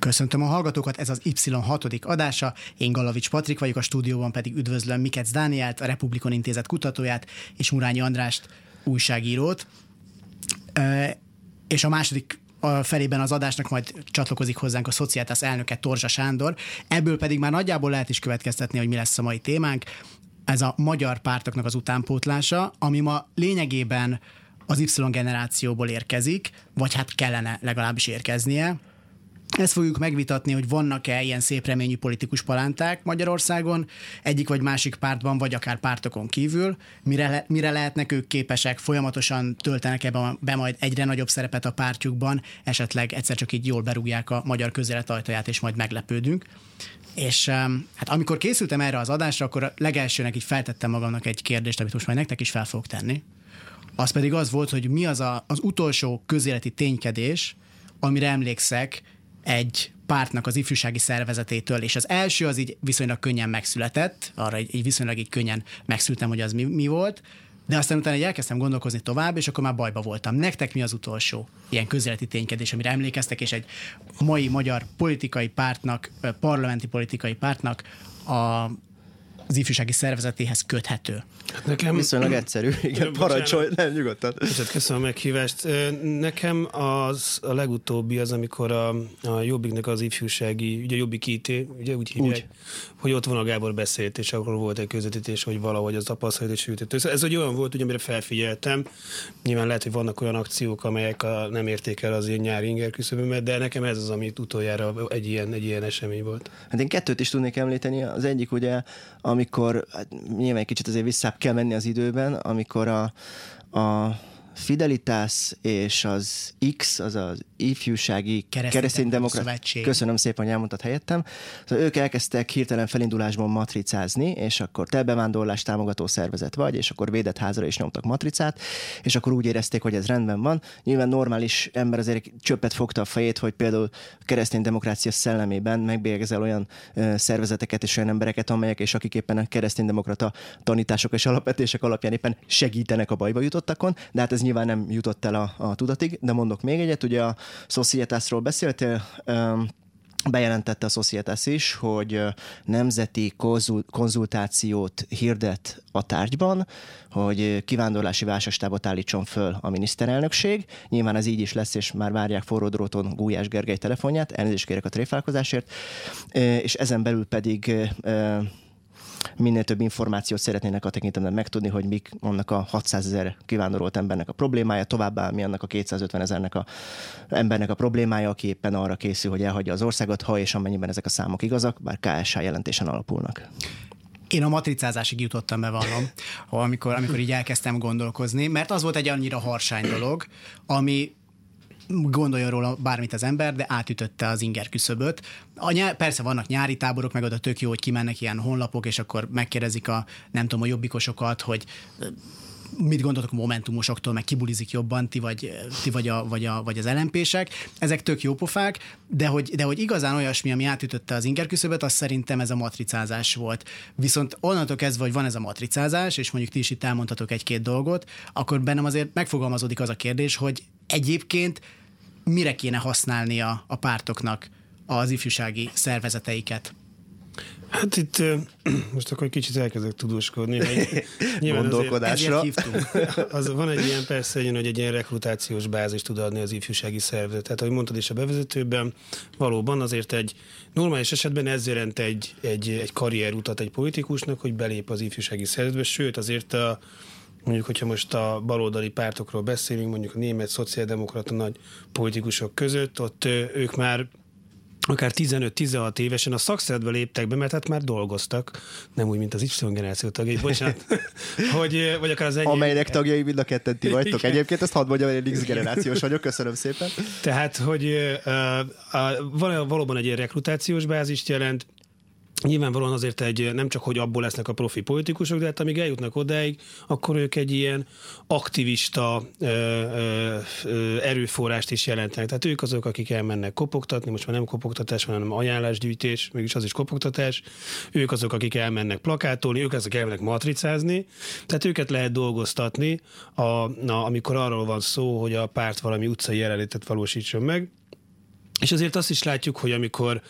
Köszöntöm a hallgatókat, ez az Y hatodik adása. Én Galavics Patrik vagyok, a stúdióban pedig üdvözlöm Mikec Dánielt, a Republikon Intézet kutatóját, és Murányi Andrást, újságírót. És a második a felében az adásnak majd csatlakozik hozzánk a Szociátász elnöke Torzsa Sándor. Ebből pedig már nagyjából lehet is következtetni, hogy mi lesz a mai témánk. Ez a magyar pártoknak az utánpótlása, ami ma lényegében az Y generációból érkezik, vagy hát kellene legalábbis érkeznie. Ezt fogjuk megvitatni, hogy vannak-e ilyen szép reményű politikus palánták Magyarországon, egyik vagy másik pártban, vagy akár pártokon kívül, mire, le, mire lehetnek ők képesek, folyamatosan töltenek ebbe be majd egyre nagyobb szerepet a pártjukban, esetleg egyszer csak így jól berúgják a magyar közélet ajtaját, és majd meglepődünk. És hát amikor készültem erre az adásra, akkor legelsőnek így feltettem magamnak egy kérdést, amit most majd nektek is fel fogok tenni. Az pedig az volt, hogy mi az a, az utolsó közéleti ténykedés, amire emlékszek, egy pártnak az ifjúsági szervezetétől, és az első az így viszonylag könnyen megszületett, arra így, így viszonylag így könnyen megszültem, hogy az mi, mi volt, de aztán utána egy elkezdtem gondolkozni tovább, és akkor már bajba voltam. Nektek mi az utolsó ilyen közéleti ténykedés, amire emlékeztek, és egy mai magyar politikai pártnak, parlamenti politikai pártnak a az ifjúsági szervezetéhez köthető. Nekem... Viszonylag egyszerű, igen, parancsolj, nem nyugodtan. Köszönöm a meghívást. Nekem az a legutóbbi az, amikor a, a Jobbiknek az ifjúsági, ugye Jobbik IT, ugye úgy hívják, úgy. hogy ott van a Gábor beszélt, és akkor volt egy közvetítés, hogy valahogy az tapasztalat és ütött. Ez egy olyan volt, ugye, amire felfigyeltem. Nyilván lehet, hogy vannak olyan akciók, amelyek a, nem érték el az én nyári inger küszöbömet, de nekem ez az, amit utoljára egy ilyen, egy ilyen esemény volt. Hát én kettőt is tudnék említeni. Az egyik ugye, amikor, hát nyilván egy kicsit azért vissza kell menni az időben, amikor a, a Fidelitas és az X, az az ifjúsági keresztény demokrata Köszönöm szépen, hogy elmondtad helyettem. Szóval ők elkezdtek hirtelen felindulásban matricázni, és akkor te bevándorlás támogató szervezet vagy, és akkor védett házra is nyomtak matricát, és akkor úgy érezték, hogy ez rendben van. Nyilván normális ember azért csöppet fogta a fejét, hogy például keresztény demokrácia szellemében megbélyegezel olyan szervezeteket és olyan embereket, amelyek és akik éppen a keresztény demokrata tanítások és alapvetések alapján éppen segítenek a bajba jutottakon, de hát ez nyilván nem jutott el a, a tudatig, de mondok még egyet, ugye a Societasról beszéltél, bejelentette a Societas is, hogy nemzeti konzultációt hirdet a tárgyban, hogy kivándorlási válságstábot állítson föl a miniszterelnökség. Nyilván ez így is lesz, és már várják forró dróton Gulyás Gergely telefonját, elnézést kérek a tréfálkozásért, és ezen belül pedig minél több információt szeretnének a tekintetben megtudni, hogy mik annak a 600 ezer kivándorolt embernek a problémája, továbbá mi annak a 250 ezernek a embernek a problémája, aki éppen arra készül, hogy elhagyja az országot, ha és amennyiben ezek a számok igazak, bár KSH jelentésen alapulnak. Én a matricázásig jutottam, bevallom, amikor, amikor így elkezdtem gondolkozni, mert az volt egy annyira harsány dolog, ami gondoljon róla bármit az ember, de átütötte az inger küszöböt. A nyár, persze vannak nyári táborok, meg oda tök jó, hogy kimennek ilyen honlapok, és akkor megkérdezik a, nem tudom, a jobbikosokat, hogy mit gondoltok a momentumosoktól, meg kibulizik jobban, ti vagy, ti vagy, a, vagy, a, vagy az lmp Ezek tök jó pofák, de hogy, de hogy igazán olyasmi, ami átütötte az inger küszöböt, az szerintem ez a matricázás volt. Viszont onnantól kezdve, hogy van ez a matricázás, és mondjuk ti is itt elmondhatok egy-két dolgot, akkor bennem azért megfogalmazódik az a kérdés, hogy egyébként mire kéne használnia a pártoknak az ifjúsági szervezeteiket? Hát itt most akkor egy kicsit elkezdek tudóskodni. Gondolkodásra. Azért, az, van egy ilyen persze, hogy egy ilyen rekrutációs bázis tud adni az ifjúsági szervezet. Tehát, ahogy mondtad is a bevezetőben, valóban azért egy normális esetben ez jelent egy, egy, egy karrierutat egy politikusnak, hogy belép az ifjúsági szervezetbe, sőt azért a, mondjuk, hogyha most a baloldali pártokról beszélünk, mondjuk a német szociáldemokrata nagy politikusok között, ott ők már akár 15-16 évesen a szakszeretbe léptek be, mert hát már dolgoztak, nem úgy, mint az Y generáció tagjai, bocsánat, hogy, vagy akár az enyém. Amelynek tagjai mind a ketten ti vagytok. Egyébként ezt hadd mondjam, hogy én X generációs vagyok, köszönöm szépen. Tehát, hogy uh, uh, valóban egy ilyen rekrutációs bázist jelent, Nyilvánvalóan azért egy, nem csak, hogy abból lesznek a profi politikusok, de hát amíg eljutnak odáig, akkor ők egy ilyen aktivista ö, ö, erőforrást is jelentenek. Tehát ők azok, akik elmennek kopogtatni, most már nem kopogtatás, hanem ajánlásgyűjtés, mégis az is kopogtatás. Ők azok, akik elmennek plakátolni, ők azok, elmennek matricázni. Tehát őket lehet dolgoztatni, a, na, amikor arról van szó, hogy a párt valami utcai jelenlétet valósítson meg. És azért azt is látjuk, hogy amikor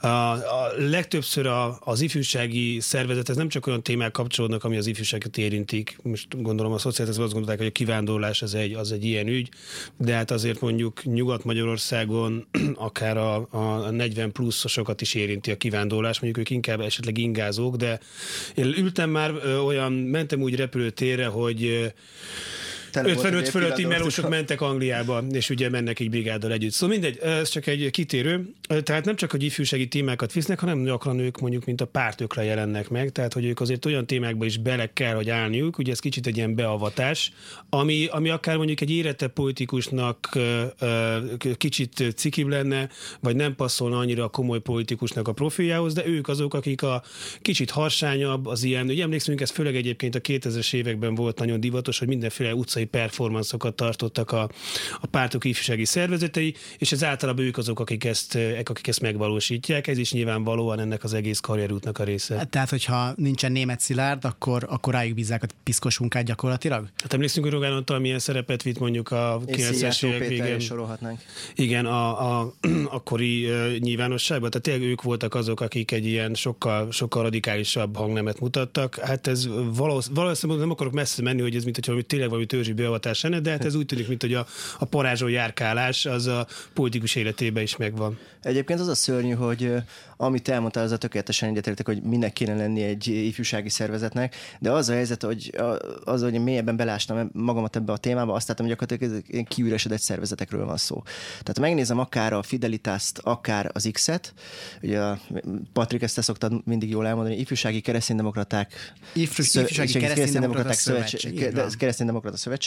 a, a legtöbbször a, az ifjúsági szervezet, ez nem csak olyan témák kapcsolódnak, ami az ifjúságot érintik. Most gondolom a szociális azt gondolták, hogy a kivándorlás az egy, az egy ilyen ügy, de hát azért mondjuk Nyugat-Magyarországon akár a, a 40 pluszosokat is érinti a kivándorlás, mondjuk ők inkább esetleg ingázók, de én ültem már olyan, mentem úgy repülőtérre, hogy 55 fölötti melósok mentek Angliába, és ugye mennek egy brigáddal együtt. Szóval mindegy, ez csak egy kitérő. Tehát nem csak, hogy ifjúsági témákat visznek, hanem gyakran ők mondjuk, mint a pártökre jelennek meg, tehát hogy ők azért olyan témákba is bele kell, hogy állniuk, ugye ez kicsit egy ilyen beavatás, ami, ami akár mondjuk egy érette politikusnak kicsit cikibb lenne, vagy nem passzolna annyira a komoly politikusnak a profiljához, de ők azok, akik a kicsit harsányabb, az ilyen, ugye emlékszünk, ez főleg egyébként a 2000-es években volt nagyon divatos, hogy mindenféle utcai performanszokat tartottak a, a pártok ifjúsági szervezetei, és ez általában ők azok, akik ezt, akik ezt megvalósítják. Ez is nyilvánvalóan ennek az egész karrierútnak a része. Hát, tehát, hogyha nincsen német szilárd, akkor, akkor rájuk bízzák a piszkos munkát gyakorlatilag? Hát emlékszünk, hogy Rogán Antal milyen szerepet vitt mondjuk a 90-es évek végén. sorolhatnánk. Igen, a, a akkori nyilvánosságban. Tehát tényleg ők voltak azok, akik egy ilyen sokkal, sokkal radikálisabb hangnemet mutattak. Hát ez valószínűleg nem akarok messze menni, hogy ez mint hogy valami, tényleg valami törzsi beavatás lenne, de hát ez úgy tűnik, mint hogy a, a parázsó járkálás az a politikus életében is megvan. Egyébként az a szörnyű, hogy amit elmondtál, az a tökéletesen egyetértek, hogy minek kéne lenni egy ifjúsági szervezetnek, de az a helyzet, hogy az, hogy mélyebben belástam magamat ebbe a témába, azt láttam, hogy gyakorlatilag kiüresedett szervezetekről van szó. Tehát megnézem akár a Fidelitást, akár az X-et, ugye a Patrik ezt te szoktad mindig jól elmondani, ifjúsági kereszténydemokraták, ifjúsági kereszténydemokraták szövetség, kereszténydemokrata szövetség,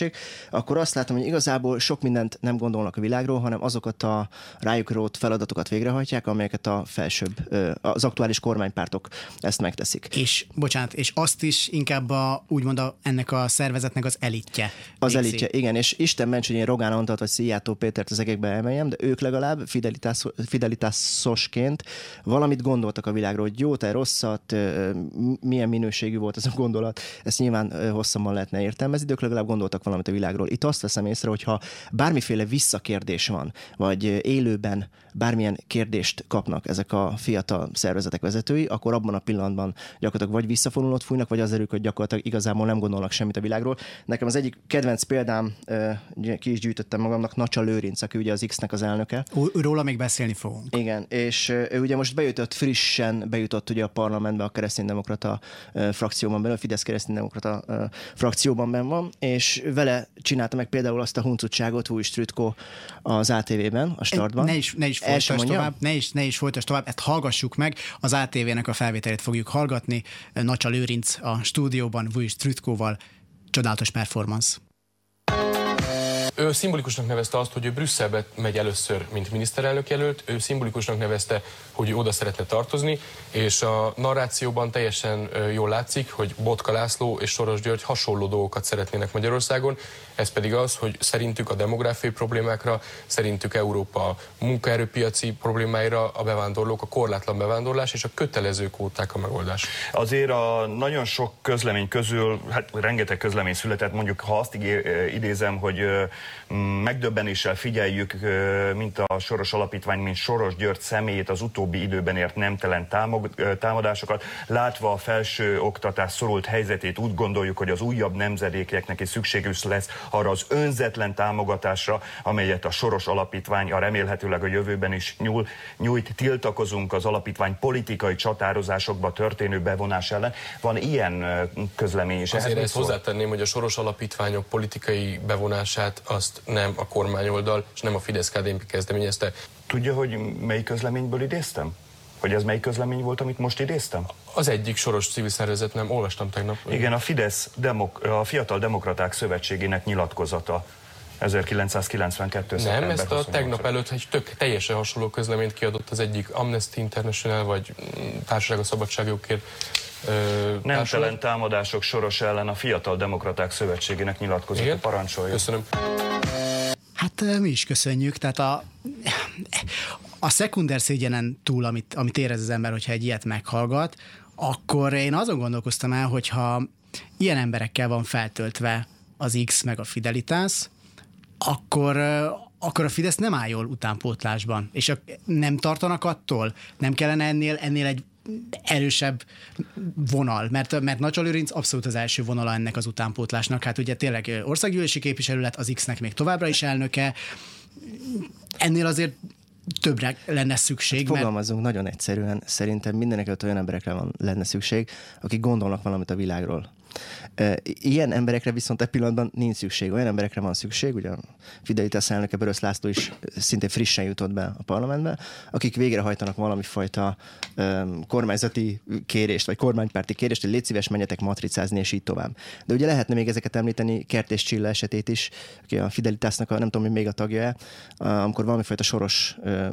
akkor azt látom, hogy igazából sok mindent nem gondolnak a világról, hanem azokat a rájuk rót feladatokat végrehajtják, amelyeket a felsőbb az aktuális kormánypártok ezt megteszik. És, bocsánat, és azt is inkább a, úgymond a, ennek a szervezetnek az elitje. Az végzi. elitje, igen, és Isten ments, hogy én Rogán Antat vagy Szijjátó Pétert az egekbe emeljem, de ők legalább fidelitászosként valamit gondoltak a világról, hogy jó, te rosszat, milyen minőségű volt ez a gondolat, ezt nyilván hosszabban lehetne értelmezni, de ők legalább gondoltak valamit a világról. Itt azt veszem észre, hogyha bármiféle visszakérdés van, vagy élőben bármilyen kérdést kapnak ezek a fiatal szervezetek vezetői, akkor abban a pillanatban gyakorlatilag vagy visszafonulót fújnak, vagy az erők, hogy gyakorlatilag igazából nem gondolnak semmit a világról. Nekem az egyik kedvenc példám, ki is gyűjtöttem magamnak, Nacsa Lőrinc, aki ugye az X-nek az elnöke. Róla még beszélni fogunk. Igen, és ő ugye most bejutott, frissen bejutott ugye a parlamentbe a kereszténydemokrata frakcióban belül, a Fidesz kereszténydemokrata frakcióban ben van, és vele csinálta meg például azt a huncutságot Új Strütko az ATV-ben, a startban. Ne is, ne is folytasd tovább, ne is, ne is folytasd tovább, ezt hallgassuk meg. Az ATV-nek a felvételét fogjuk hallgatni. Nacsa Lőrinc a stúdióban, Vujic Trütkóval. Csodálatos performance. Ő szimbolikusnak nevezte azt, hogy ő Brüsszelbe megy először, mint miniszterelnök jelölt, ő szimbolikusnak nevezte, hogy ő oda szeretne tartozni, és a narrációban teljesen jól látszik, hogy Botka László és Soros György hasonló dolgokat szeretnének Magyarországon, ez pedig az, hogy szerintük a demográfiai problémákra, szerintük Európa munkaerőpiaci problémáira a bevándorlók, a korlátlan bevándorlás és a kötelező kvóták a megoldás. Azért a nagyon sok közlemény közül, hát rengeteg közlemény született, mondjuk ha azt idézem, hogy megdöbbenéssel figyeljük, mint a Soros Alapítvány, mint Soros György személyét az utóbbi időben ért nemtelen támadásokat. Látva a felső oktatás szorult helyzetét, úgy gondoljuk, hogy az újabb nemzedékeknek is szükségük lesz arra az önzetlen támogatásra, amelyet a Soros Alapítvány a remélhetőleg a jövőben is nyúl, nyújt. Tiltakozunk az alapítvány politikai csatározásokba történő bevonás ellen. Van ilyen közlemény is. Azért ezt hozzátenném, hogy a Soros Alapítványok politikai bevonását azt nem a kormányoldal és nem a fidesz KDNP kezdeményezte. Tudja, hogy melyik közleményből idéztem? Hogy ez melyik közlemény volt, amit most idéztem? Az egyik soros civil szervezet, nem olvastam tegnap. Igen, a Fidesz, demok- a Fiatal Demokraták Szövetségének nyilatkozata 1992. Nem, ezt a tegnap 28-án. előtt egy tök teljesen hasonló közleményt kiadott az egyik Amnesty International, vagy mm, Társaság a társulat. Nemtelen támadások soros ellen a Fiatal Demokraták Szövetségének nyilatkozata parancsolja. Köszönöm. Hát mi is köszönjük, tehát a, a szekunder szégyenen túl, amit, amit érez az ember, hogyha egy ilyet meghallgat, akkor én azon gondolkoztam el, hogyha ilyen emberekkel van feltöltve az X meg a Fidelitas, akkor, akkor a Fidesz nem áll jól utánpótlásban. És a, nem tartanak attól? Nem kellene ennél, ennél egy erősebb vonal, mert, mert Nacsal Lőrinc abszolút az első vonala ennek az utánpótlásnak. Hát ugye tényleg országgyűlési képviselő lett, az X-nek még továbbra is elnöke. Ennél azért többre lenne szükség, mert Fogalmazunk nagyon egyszerűen, szerintem mindenek olyan emberekre van, lenne szükség, akik gondolnak valamit a világról. E, Ilyen emberekre viszont egy pillanatban nincs szükség. Olyan emberekre van szükség, ugye a Fidelitas elnöke Börös László is szintén frissen jutott be a parlamentbe, akik végrehajtanak valami fajta um, kormányzati kérést, vagy kormánypárti kérést, hogy légy szíves, menjetek matricázni, és így tovább. De ugye lehetne még ezeket említeni, Kert és Csilla esetét is, aki a Fidelitasnak a, nem tudom, hogy még a tagja amikor valami fajta soros ö,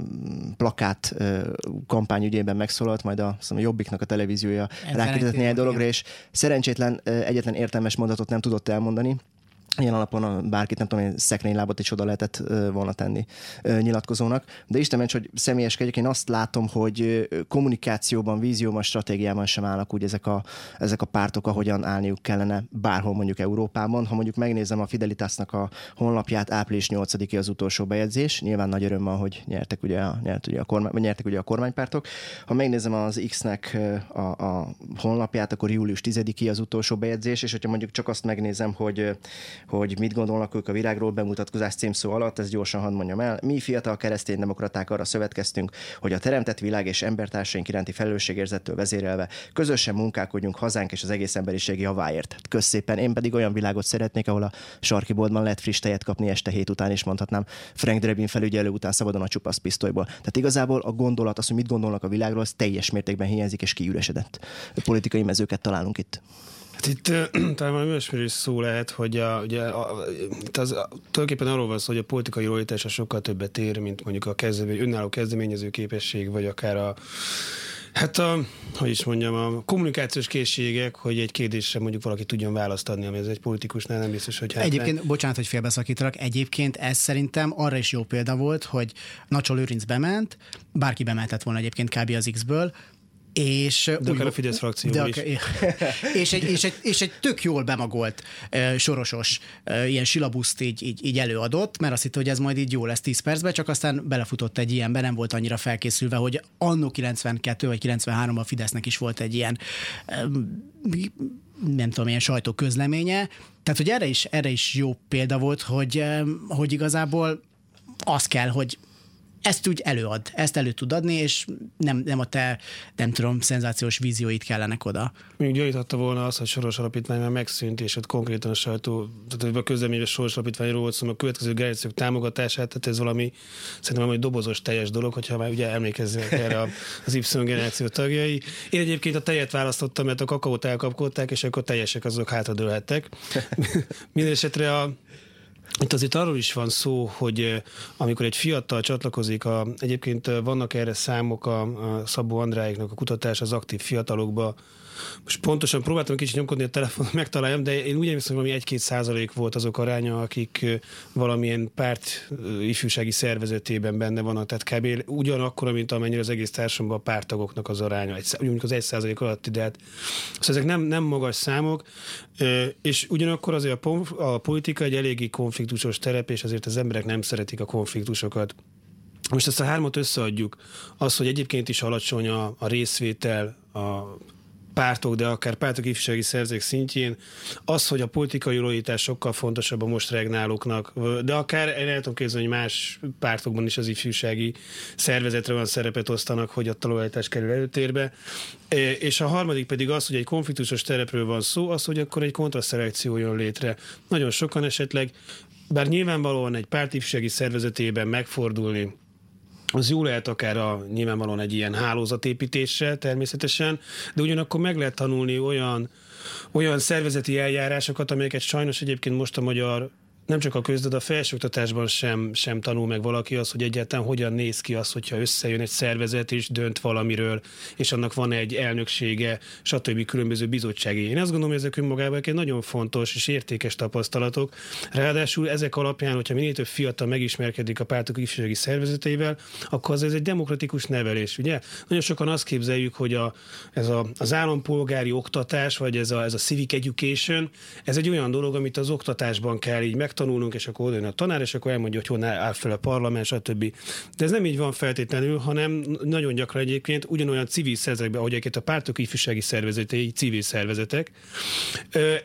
plakát ö, kampány ügyében megszólalt, majd a, a Jobbiknak a televíziója rákérdezett néhány dologra, és szerencsétlen egyetlen értelmes mondatot nem tudott elmondani, Ilyen alapon bárkit, nem tudom, én szekrénylábat is oda lehetett volna tenni nyilatkozónak. De Isten ments, hogy személyeskedjek, én azt látom, hogy kommunikációban, vízióban, stratégiában sem állnak úgy ezek a, ezek a pártok, ahogyan állniuk kellene bárhol mondjuk Európában. Ha mondjuk megnézem a Fidelitasnak a honlapját, április 8 az utolsó bejegyzés, nyilván nagy öröm van, hogy nyertek ugye, a- nyert ugye a, kormány, nyertek ugye a kormánypártok. Ha megnézem az X-nek a, a honlapját, akkor július 10 az utolsó bejegyzés, és hogyha mondjuk csak azt megnézem, hogy hogy mit gondolnak ők a világról bemutatkozás címszó alatt, ezt gyorsan hadd mondjam el. Mi fiatal kereszténydemokraták arra szövetkeztünk, hogy a teremtett világ és embertársaink iránti felelősségérzettől vezérelve közösen munkálkodjunk hazánk és az egész emberiség javáért. Kösz szépen, én pedig olyan világot szeretnék, ahol a sarki boltban lehet friss tejet kapni este hét után, és mondhatnám Frank Drebin felügyelő után szabadon a csupasz pisztolyból. Tehát igazából a gondolat, az, hogy mit gondolnak a világról, az teljes mértékben hiányzik és kiüresedett. Politikai mezőket találunk itt. Hát itt talán valami olyasmiről is szó lehet, hogy a, ugye, a, itt az, a, tulajdonképpen arról van szó, hogy a politikai realitása sokkal többet ér, mint mondjuk a kezdemény, önálló kezdeményező képesség, vagy akár a Hát a, hogy is mondjam, a kommunikációs készségek, hogy egy kérdésre mondjuk valaki tudjon választ adni, ami ez egy politikusnál nem biztos, hogy hát Egyébként, bocsánat, hogy félbeszakítalak, egyébként ez szerintem arra is jó példa volt, hogy Nacsol Lőrinc bement, bárki bemehetett volna egyébként kb. az X-ből, és De akár a Fidesz frakcióból is. és, egy, és, egy, és egy tök jól bemagolt uh, sorosos uh, ilyen silabuszt így, így, így előadott, mert azt hitte, hogy ez majd így jó lesz 10 percben, csak aztán belefutott egy ilyenbe, nem volt annyira felkészülve, hogy annó 92 vagy 93 a Fidesznek is volt egy ilyen um, nem tudom, ilyen sajtóközleménye. Tehát, hogy erre is, erre is jó példa volt, hogy, hogy igazából az kell, hogy ezt úgy előad, ezt elő tud adni, és nem, nem a te, nem tudom, szenzációs vízióit kellenek oda. Még gyanította volna az, hogy Soros Alapítvány már megszűnt, és ott konkrétan a sajtó, tehát a közleményben Soros Alapítványról volt szó, a következő generációk támogatását, tehát ez valami, szerintem valami dobozos teljes dolog, hogyha már ugye emlékezzenek erre az Y generáció tagjai. Én egyébként a tejet választottam, mert a kakaót elkapkodták, és akkor teljesek azok hátradőlhettek. Minden esetre a, itt azért arról is van szó, hogy eh, amikor egy fiatal csatlakozik, a, egyébként eh, vannak erre számok a, a Szabó Andráiknak a kutatás az aktív fiatalokba, most pontosan próbáltam kicsit nyomkodni a telefonon, megtaláljam, de én úgy emlékszem, hogy valami 1-2 százalék volt azok aránya, akik valamilyen párt ifjúsági szervezetében benne vannak, tehát kb. ugyanakkor, mint amennyire az egész társadalomban a pártagoknak az aránya, egy, mondjuk az 1 százalék alatti, de hát szóval ezek nem, nem magas számok, és ugyanakkor azért a, a politika egy eléggé konfliktusos terep, és azért az emberek nem szeretik a konfliktusokat. Most ezt a hármat összeadjuk, az, hogy egyébként is alacsony a, a részvétel, a pártok, de akár pártok ifjúsági szerzők szintjén, az, hogy a politikai lojalitás sokkal fontosabb a most regnálóknak, de akár el tudom képzelni, hogy más pártokban is az ifjúsági szervezetre van szerepet osztanak, hogy a lojalitás kerül előtérbe. E, És a harmadik pedig az, hogy egy konfliktusos terepről van szó, az, hogy akkor egy kontraszelekció jön létre. Nagyon sokan esetleg bár nyilvánvalóan egy pártifsági szervezetében megfordulni, az jó lehet akár a, nyilvánvalóan egy ilyen hálózatépítésre természetesen, de ugyanakkor meg lehet tanulni olyan, olyan szervezeti eljárásokat, amelyeket sajnos egyébként most a magyar nem csak a köz, de a felsőoktatásban sem, sem tanul meg valaki az, hogy egyáltalán hogyan néz ki az, hogyha összejön egy szervezet és dönt valamiről, és annak van egy elnöksége, stb. különböző bizottsági. Én azt gondolom, hogy ezek önmagában egy nagyon fontos és értékes tapasztalatok. Ráadásul ezek alapján, hogyha minél több fiatal megismerkedik a pártok ifjúsági szervezeteivel, akkor az ez egy demokratikus nevelés. Ugye? Nagyon sokan azt képzeljük, hogy a, ez a, az állampolgári oktatás, vagy ez a, ez a civic education, ez egy olyan dolog, amit az oktatásban kell így meg megtanulnunk, és akkor oda a tanár, és akkor elmondja, hogy honnan áll fel a parlament, stb. De ez nem így van feltétlenül, hanem nagyon gyakran egyébként ugyanolyan civil szervezetekben, ahogy egyébként a pártok ifjúsági szervezetei, civil szervezetek.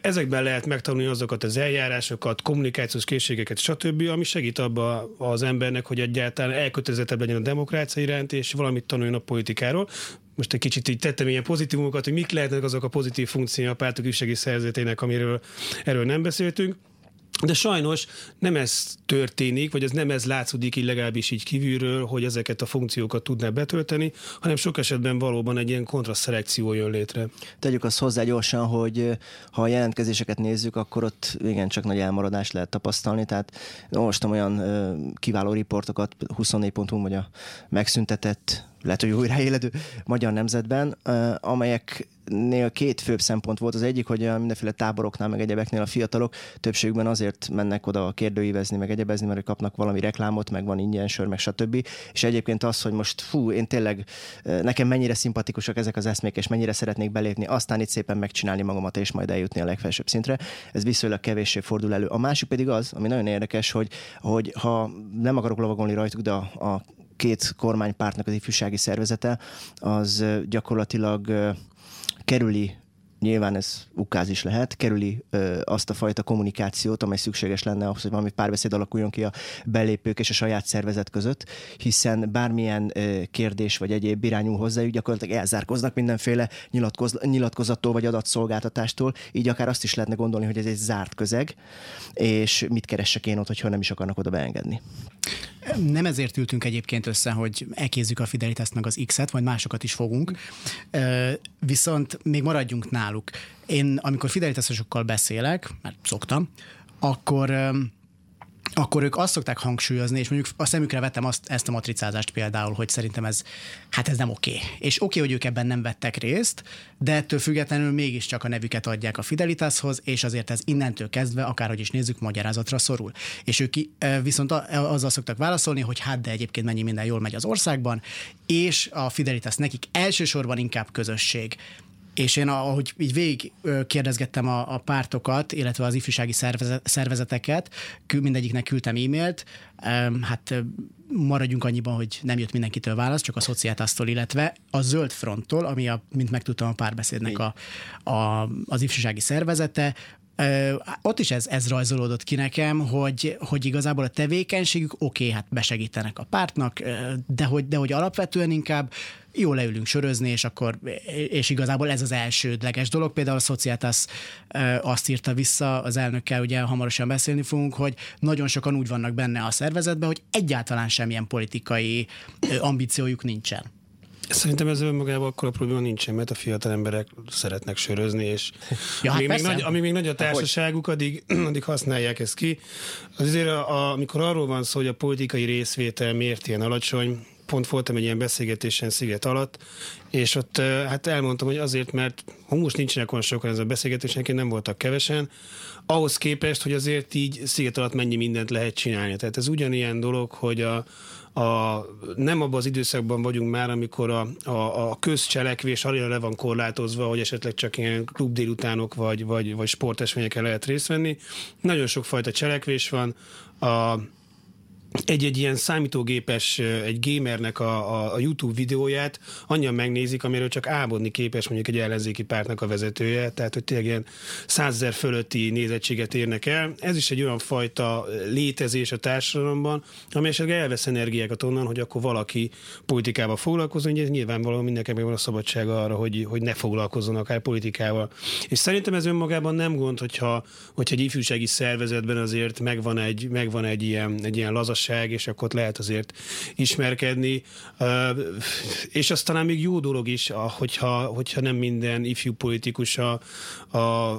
Ezekben lehet megtanulni azokat az eljárásokat, kommunikációs készségeket, stb., ami segít abba az embernek, hogy egyáltalán elkötelezettebb legyen a demokrácia iránt, és valamit tanuljon a politikáról most egy kicsit így tettem ilyen pozitívumokat, hogy mik lehetnek azok a pozitív funkciói a pártok ifjúsági szervezetének, amiről erről nem beszéltünk. De sajnos nem ez történik, vagy ez nem ez látszódik így legalábbis így kívülről, hogy ezeket a funkciókat tudná betölteni, hanem sok esetben valóban egy ilyen kontraszelekció jön létre. Tegyük azt hozzá gyorsan, hogy ha a jelentkezéseket nézzük, akkor ott igen csak nagy elmaradást lehet tapasztalni. Tehát olvastam olyan kiváló riportokat, 24.hu vagy a megszüntetett lehet, hogy újra éledő magyar nemzetben, amelyeknél két főbb szempont volt. Az egyik, hogy a mindenféle táboroknál, meg egyebeknél a fiatalok többségben azért mennek oda kérdőívezni, meg egyebezni, mert kapnak valami reklámot, meg van ingyen sör, meg stb. És egyébként az, hogy most fú, én tényleg nekem mennyire szimpatikusak ezek az eszmék, és mennyire szeretnék belépni, aztán itt szépen megcsinálni magamat, és majd eljutni a legfelsőbb szintre. Ez viszonylag kevéssé fordul elő. A másik pedig az, ami nagyon érdekes, hogy, hogy ha nem akarok lovagolni rajtuk, de a, a két kormánypártnak az ifjúsági szervezete, az gyakorlatilag kerüli nyilván ez ukáz is lehet, kerüli ö, azt a fajta kommunikációt, amely szükséges lenne ahhoz, hogy valami párbeszéd alakuljon ki a belépők és a saját szervezet között, hiszen bármilyen ö, kérdés vagy egyéb irányú hozzájuk gyakorlatilag elzárkoznak mindenféle nyilatkoz, nyilatkozattól vagy adatszolgáltatástól, így akár azt is lehetne gondolni, hogy ez egy zárt közeg, és mit keressek én ott, hogyha nem is akarnak oda beengedni. Nem ezért ültünk egyébként össze, hogy elkézzük a Fidelitást meg az X-et, majd másokat is fogunk. Viszont még maradjunk náluk. Én, amikor Fidelitásosokkal beszélek, mert szoktam, akkor akkor ők azt szokták hangsúlyozni, és mondjuk a szemükre vettem azt, ezt a matricázást például, hogy szerintem ez, hát ez nem oké. És oké, hogy ők ebben nem vettek részt, de ettől függetlenül mégiscsak a nevüket adják a Fidelitashoz, és azért ez innentől kezdve, akárhogy is nézzük, magyarázatra szorul. És ők viszont azzal szoktak válaszolni, hogy hát de egyébként mennyi minden jól megy az országban, és a Fidelitas nekik elsősorban inkább közösség. És én, ahogy így végig kérdezgettem a, a pártokat, illetve az ifjúsági szervezeteket, mindegyiknek küldtem e-mailt, hát maradjunk annyiban, hogy nem jött mindenkitől válasz, csak a szociátasztól, illetve a Zöld Fronttól, ami, a, mint megtudtam, a párbeszédnek a, a, az ifjúsági szervezete, Ö, ott is ez, ez rajzolódott ki nekem, hogy, hogy igazából a tevékenységük oké, okay, hát besegítenek a pártnak, de hogy, de hogy alapvetően inkább jó leülünk sörözni, és akkor, és igazából ez az elsődleges dolog. Például a Societas azt írta vissza, az elnökkel ugye hamarosan beszélni fogunk, hogy nagyon sokan úgy vannak benne a szervezetben, hogy egyáltalán semmilyen politikai ambíciójuk nincsen. Szerintem ez önmagában akkor a probléma nincsen, mert a fiatal emberek szeretnek sörözni, és ja, hát amíg, még nagy, amíg még nagy a társaságuk, addig, addig használják ezt ki. Azért, a, a, amikor arról van szó, hogy a politikai részvétel miért ilyen alacsony, pont voltam egy ilyen beszélgetésen sziget alatt, és ott hát elmondtam, hogy azért, mert most nincsenek olyan sokan ez a beszélgetés, nem voltak kevesen, ahhoz képest, hogy azért így sziget alatt mennyi mindent lehet csinálni. Tehát ez ugyanilyen dolog, hogy a, a, nem abban az időszakban vagyunk már, amikor a, a, a közcselekvés arra le van korlátozva, hogy esetleg csak ilyen klub délutánok vagy, vagy, vagy sportesményeken lehet részt venni. Nagyon sok fajta cselekvés van. A, egy-egy ilyen számítógépes, egy gamernek a, a, a YouTube videóját annyian megnézik, amiről csak álmodni képes mondjuk egy ellenzéki pártnak a vezetője, tehát hogy tényleg ilyen százezer fölötti nézettséget érnek el. Ez is egy olyan fajta létezés a társadalomban, ami esetleg elvesz energiákat onnan, hogy akkor valaki politikával foglalkozzon, ugye nyilvánvalóan mindenkinek van a szabadsága arra, hogy, hogy ne foglalkozzon akár politikával. És szerintem ez önmagában nem gond, hogyha, hogyha egy ifjúsági szervezetben azért megvan egy, megvan egy ilyen, egy ilyen lazas társaság, és akkor ott lehet azért ismerkedni. És az talán még jó dolog is, hogyha, hogyha nem minden ifjú politikus a, a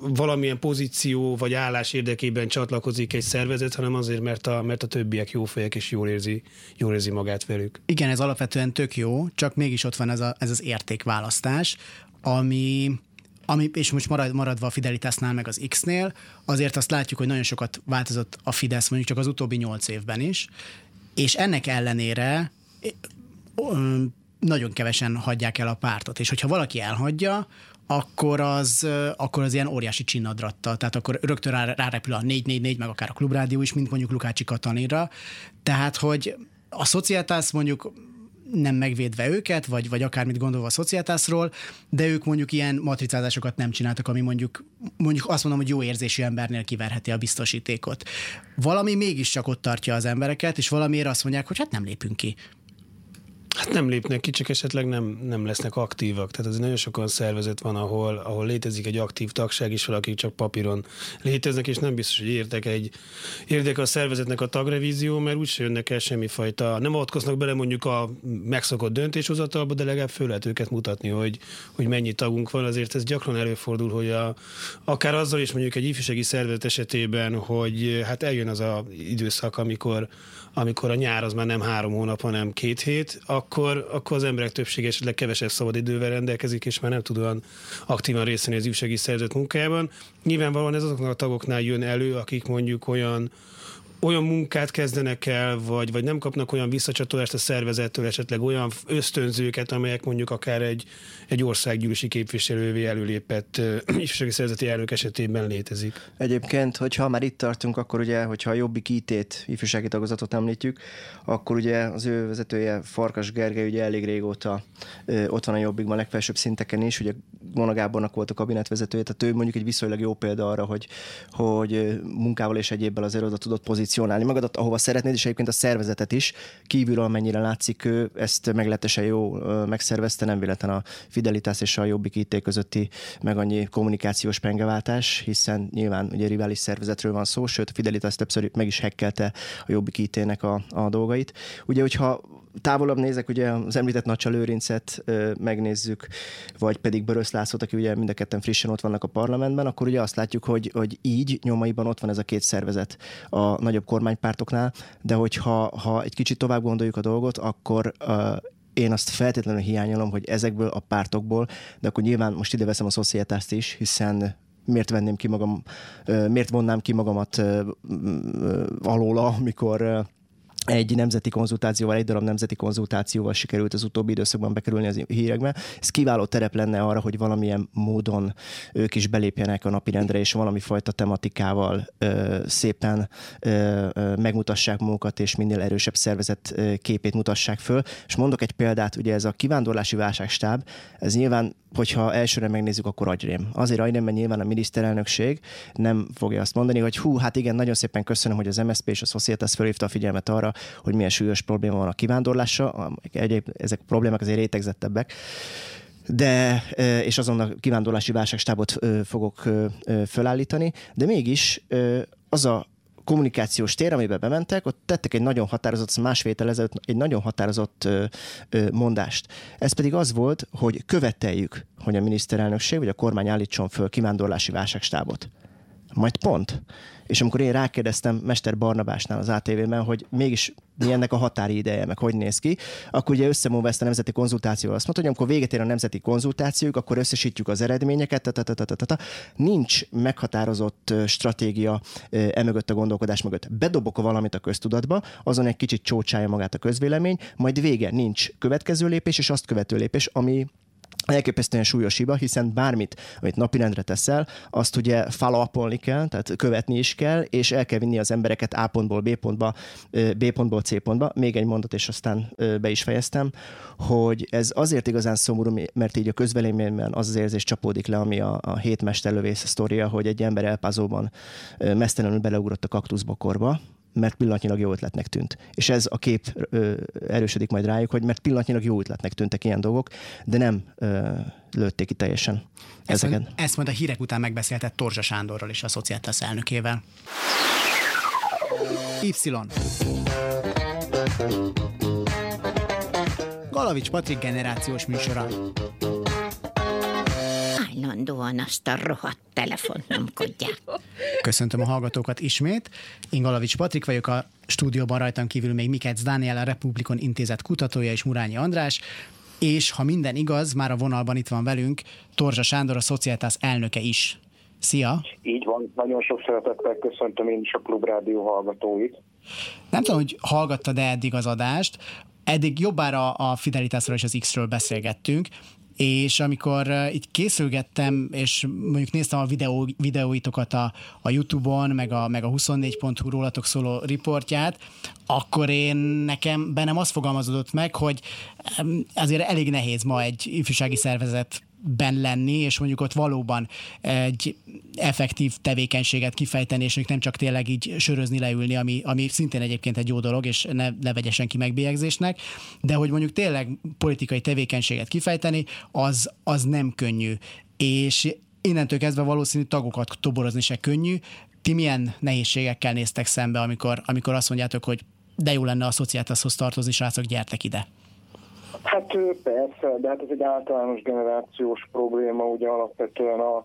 valamilyen pozíció vagy állás érdekében csatlakozik egy szervezet, hanem azért, mert a, mert a többiek jó fejek és jól érzi, jól érzi magát velük. Igen, ez alapvetően tök jó, csak mégis ott van ez, a, ez az értékválasztás, ami ami, és most marad, maradva a Fidelitasnál meg az X-nél, azért azt látjuk, hogy nagyon sokat változott a Fidesz mondjuk csak az utóbbi nyolc évben is, és ennek ellenére nagyon kevesen hagyják el a pártot, és hogyha valaki elhagyja, akkor az, akkor az ilyen óriási csinnadratta, tehát akkor rögtön rá, rárepül a 444, meg akár a klubrádió is, mint mondjuk Lukácsi Katalínra, tehát hogy a szociáltász mondjuk nem megvédve őket, vagy, vagy akármit gondolva a szociátászról, de ők mondjuk ilyen matricázásokat nem csináltak, ami mondjuk, mondjuk azt mondom, hogy jó érzésű embernél kiverheti a biztosítékot. Valami mégiscsak ott tartja az embereket, és valamiért azt mondják, hogy hát nem lépünk ki. Hát nem lépnek ki, csak esetleg nem, nem lesznek aktívak. Tehát az nagyon sokan szervezet van, ahol, ahol létezik egy aktív tagság, és valakik csak papíron léteznek, és nem biztos, hogy értek egy érdek a szervezetnek a tagrevízió, mert úgyse jönnek el semmifajta, nem avatkoznak bele mondjuk a megszokott döntéshozatalba, de legalább föl lehet őket mutatni, hogy, hogy mennyi tagunk van. Azért ez gyakran előfordul, hogy a, akár azzal is mondjuk egy ifjúsági szervezet esetében, hogy hát eljön az a időszak, amikor amikor a nyár az már nem három hónap, hanem két hét, akkor az emberek többsége esetleg kevesebb szabad idővel rendelkezik, és már nem tud olyan aktívan részt venni az ifjúsági szervezet munkájában. Nyilvánvalóan ez azoknak a tagoknál jön elő, akik mondjuk olyan olyan munkát kezdenek el, vagy, vagy nem kapnak olyan visszacsatolást a szervezettől, esetleg olyan ösztönzőket, amelyek mondjuk akár egy, egy országgyűlési képviselővé előlépett ifjúsági szervezeti elnök esetében létezik. Egyébként, hogyha már itt tartunk, akkor ugye, hogyha a Jobbik IT-t, ifjúsági tagozatot említjük, akkor ugye az ő vezetője Farkas Gergely ugye elég régóta ö, ott van a Jobbikban legfelsőbb szinteken is, ugye Mona Gábornak volt a kabinetvezetője, tehát ő mondjuk egy viszonylag jó példa arra, hogy, hogy munkával és egyébbel azért oda tudott pozícionálni magadat, ahova szeretnéd, és egyébként a szervezetet is kívülről mennyire látszik ő, ezt meglehetősen jó megszervezte, nem véletlen a Fidelitas és a Jobbik IT közötti meg annyi kommunikációs pengeváltás, hiszen nyilván ugye rivális szervezetről van szó, sőt a Fidelitas többször meg is hekkelte a Jobbik IT-nek a, a dolgait. Ugye, hogyha távolabb nézek, ugye az említett Nacsa Lőrincet ö, megnézzük, vagy pedig Börös Lászlót, aki ugye mind a ketten frissen ott vannak a parlamentben, akkor ugye azt látjuk, hogy, hogy így nyomaiban ott van ez a két szervezet a nagyobb kormánypártoknál, de hogyha ha egy kicsit tovább gondoljuk a dolgot, akkor ö, én azt feltétlenül hiányolom, hogy ezekből a pártokból, de akkor nyilván most ide veszem a szociátást is, hiszen miért venném ki magam, miért vonnám ki magamat alóla, amikor egy nemzeti konzultációval, egy darab nemzeti konzultációval sikerült az utóbbi időszakban bekerülni az hírekbe. Ez kiváló terep lenne arra, hogy valamilyen módon ők is belépjenek a napirendre, és valami fajta tematikával ö, szépen ö, megmutassák magukat, és minél erősebb szervezet képét mutassák föl. És mondok egy példát, ugye ez a kivándorlási válságstáb, ez nyilván hogyha elsőre megnézzük, akkor agyrém. Azért agyrém, mert nyilván a miniszterelnökség nem fogja azt mondani, hogy hú, hát igen, nagyon szépen köszönöm, hogy az MSZP és a Societas felhívta a figyelmet arra, hogy milyen súlyos probléma van a kivándorlással. Egyéb, ezek a problémák azért rétegzettebbek de, és azon a kivándorlási válságstábot fogok fölállítani, de mégis az a kommunikációs tér, amiben bementek, ott tettek egy nagyon határozott, másfél héttel ezelőtt egy nagyon határozott ö, ö, mondást. Ez pedig az volt, hogy követeljük, hogy a miniszterelnökség vagy a kormány állítson föl kivándorlási válságstábot. Majd pont. És amikor én rákérdeztem Mester Barnabásnál az ATV-ben, hogy mégis mi ennek a határi ideje, meg hogy néz ki, akkor ugye összemúlva ezt a nemzeti konzultációval azt mondta, hogy amikor véget ér a nemzeti konzultációk, akkor összesítjük az eredményeket, nincs meghatározott stratégia emögött a gondolkodás mögött. Bedobok valamit a köztudatba, azon egy kicsit csócsálja magát a közvélemény, majd vége, nincs következő lépés, és azt követő lépés, ami elképesztően súlyos hiba, hiszen bármit, amit napirendre teszel, azt ugye follow kell, tehát követni is kell, és el kell vinni az embereket A pontból B pontba, B pontból C pontba. Még egy mondat, és aztán be is fejeztem, hogy ez azért igazán szomorú, mert így a közveleményben az az érzés csapódik le, ami a, a hét mesterlövész sztoria, hogy egy ember elpázóban mesztelenül beleugrott a kaktuszbokorba, mert pillanatnyilag jó ötletnek tűnt. És ez a kép ö, erősödik majd rájuk, hogy mert pillanatnyilag jó ötletnek tűntek ilyen dolgok, de nem ö, lőtték ki teljesen ezt ezeket. Mond, ezt majd a hírek után megbeszéltett Torzsa Sándorral és a Szociáltasz elnökével. Y. Galavics Patrik generációs műsora állandóan azt a rohadt telefont nyomkodják. Köszöntöm a hallgatókat ismét. Én Galavics Patrik vagyok, a stúdióban rajtam kívül még Mikec Dániel, a Republikon Intézet kutatója és Murányi András, és ha minden igaz, már a vonalban itt van velünk Torzsa Sándor, a Szociáltász elnöke is. Szia! Így van, nagyon sok szeretettel köszöntöm én is a Klubrádió hallgatóit. Nem tudom, hogy hallgattad-e eddig az adást, eddig jobbára a Fidelitasról és az X-ről beszélgettünk, és amikor uh, itt készülgettem, és mondjuk néztem a videó, videóitokat a, a YouTube-on, meg a, meg a 24.hu rólatok szóló riportját, akkor én nekem bennem azt fogalmazódott meg, hogy azért elég nehéz ma egy ifjúsági szervezet ben lenni, és mondjuk ott valóban egy effektív tevékenységet kifejteni, és nem csak tényleg így sörözni, leülni, ami, ami szintén egyébként egy jó dolog, és ne, ne vegye senki megbélyegzésnek, de hogy mondjuk tényleg politikai tevékenységet kifejteni, az, az nem könnyű. És innentől kezdve valószínű tagokat toborozni se könnyű. Ti milyen nehézségekkel néztek szembe, amikor, amikor azt mondjátok, hogy de jó lenne a szociáltaszhoz tartozni, srácok, gyertek ide? Hát persze, de hát ez egy általános generációs probléma, ugye alapvetően a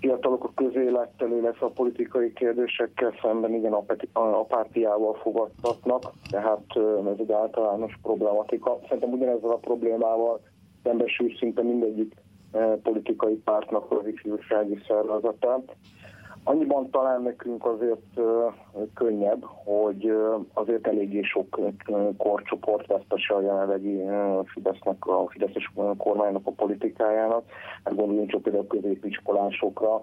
fiatalok a közélettel, illetve a politikai kérdésekkel szemben igen apátiával fogadtatnak, tehát ez egy általános problematika. Szerintem ugyanezzel a problémával szembesül szinte mindegyik politikai pártnak az ifjúsági szervezetát. Annyiban talán nekünk azért könnyebb, hogy azért eléggé sok korcsoport vesztese a jelenlegi Fidesznek, a Fideszes kormánynak a politikájának. Hát gondoljunk csak például a középiskolásokra,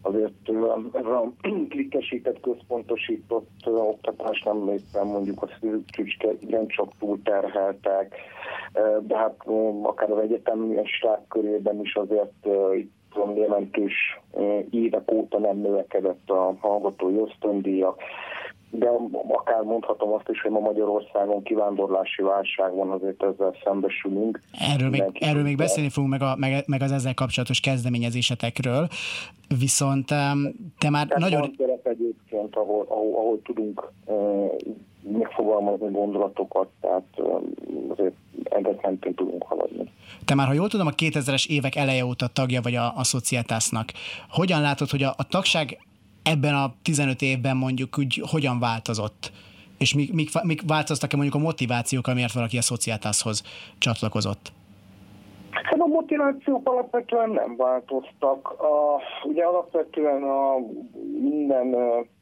azért ez a klikkesített, központosított oktatás nem éppen mondjuk a szűcsücske csak túlterheltek, de hát akár az egyetemisták körében is azért itt tudom, jelentős évek óta nem növekedett a hallgatói ösztöndíjak, de akár mondhatom azt is, hogy ma Magyarországon kivándorlási válság van, azért ezzel szembesülünk. Erről még, erről még beszélni fogunk, meg, a, meg, meg az ezzel kapcsolatos kezdeményezésetekről, viszont te már Tehát nagyon... Van egyébként, ahol, ahol, ahol tudunk uh, megfogalmazni gondolatokat, tehát uh, azért mentén tudunk haladni. Te már, ha jól tudom, a 2000-es évek eleje óta tagja vagy a, a Szociátásznak. Hogyan látod, hogy a, a tagság ebben a 15 évben mondjuk úgy hogyan változott? És mik, mik, mik változtak-e mondjuk a motivációk, amiért valaki a Szociátászhoz csatlakozott? Hát a motivációk alapvetően nem változtak. A, ugye alapvetően a minden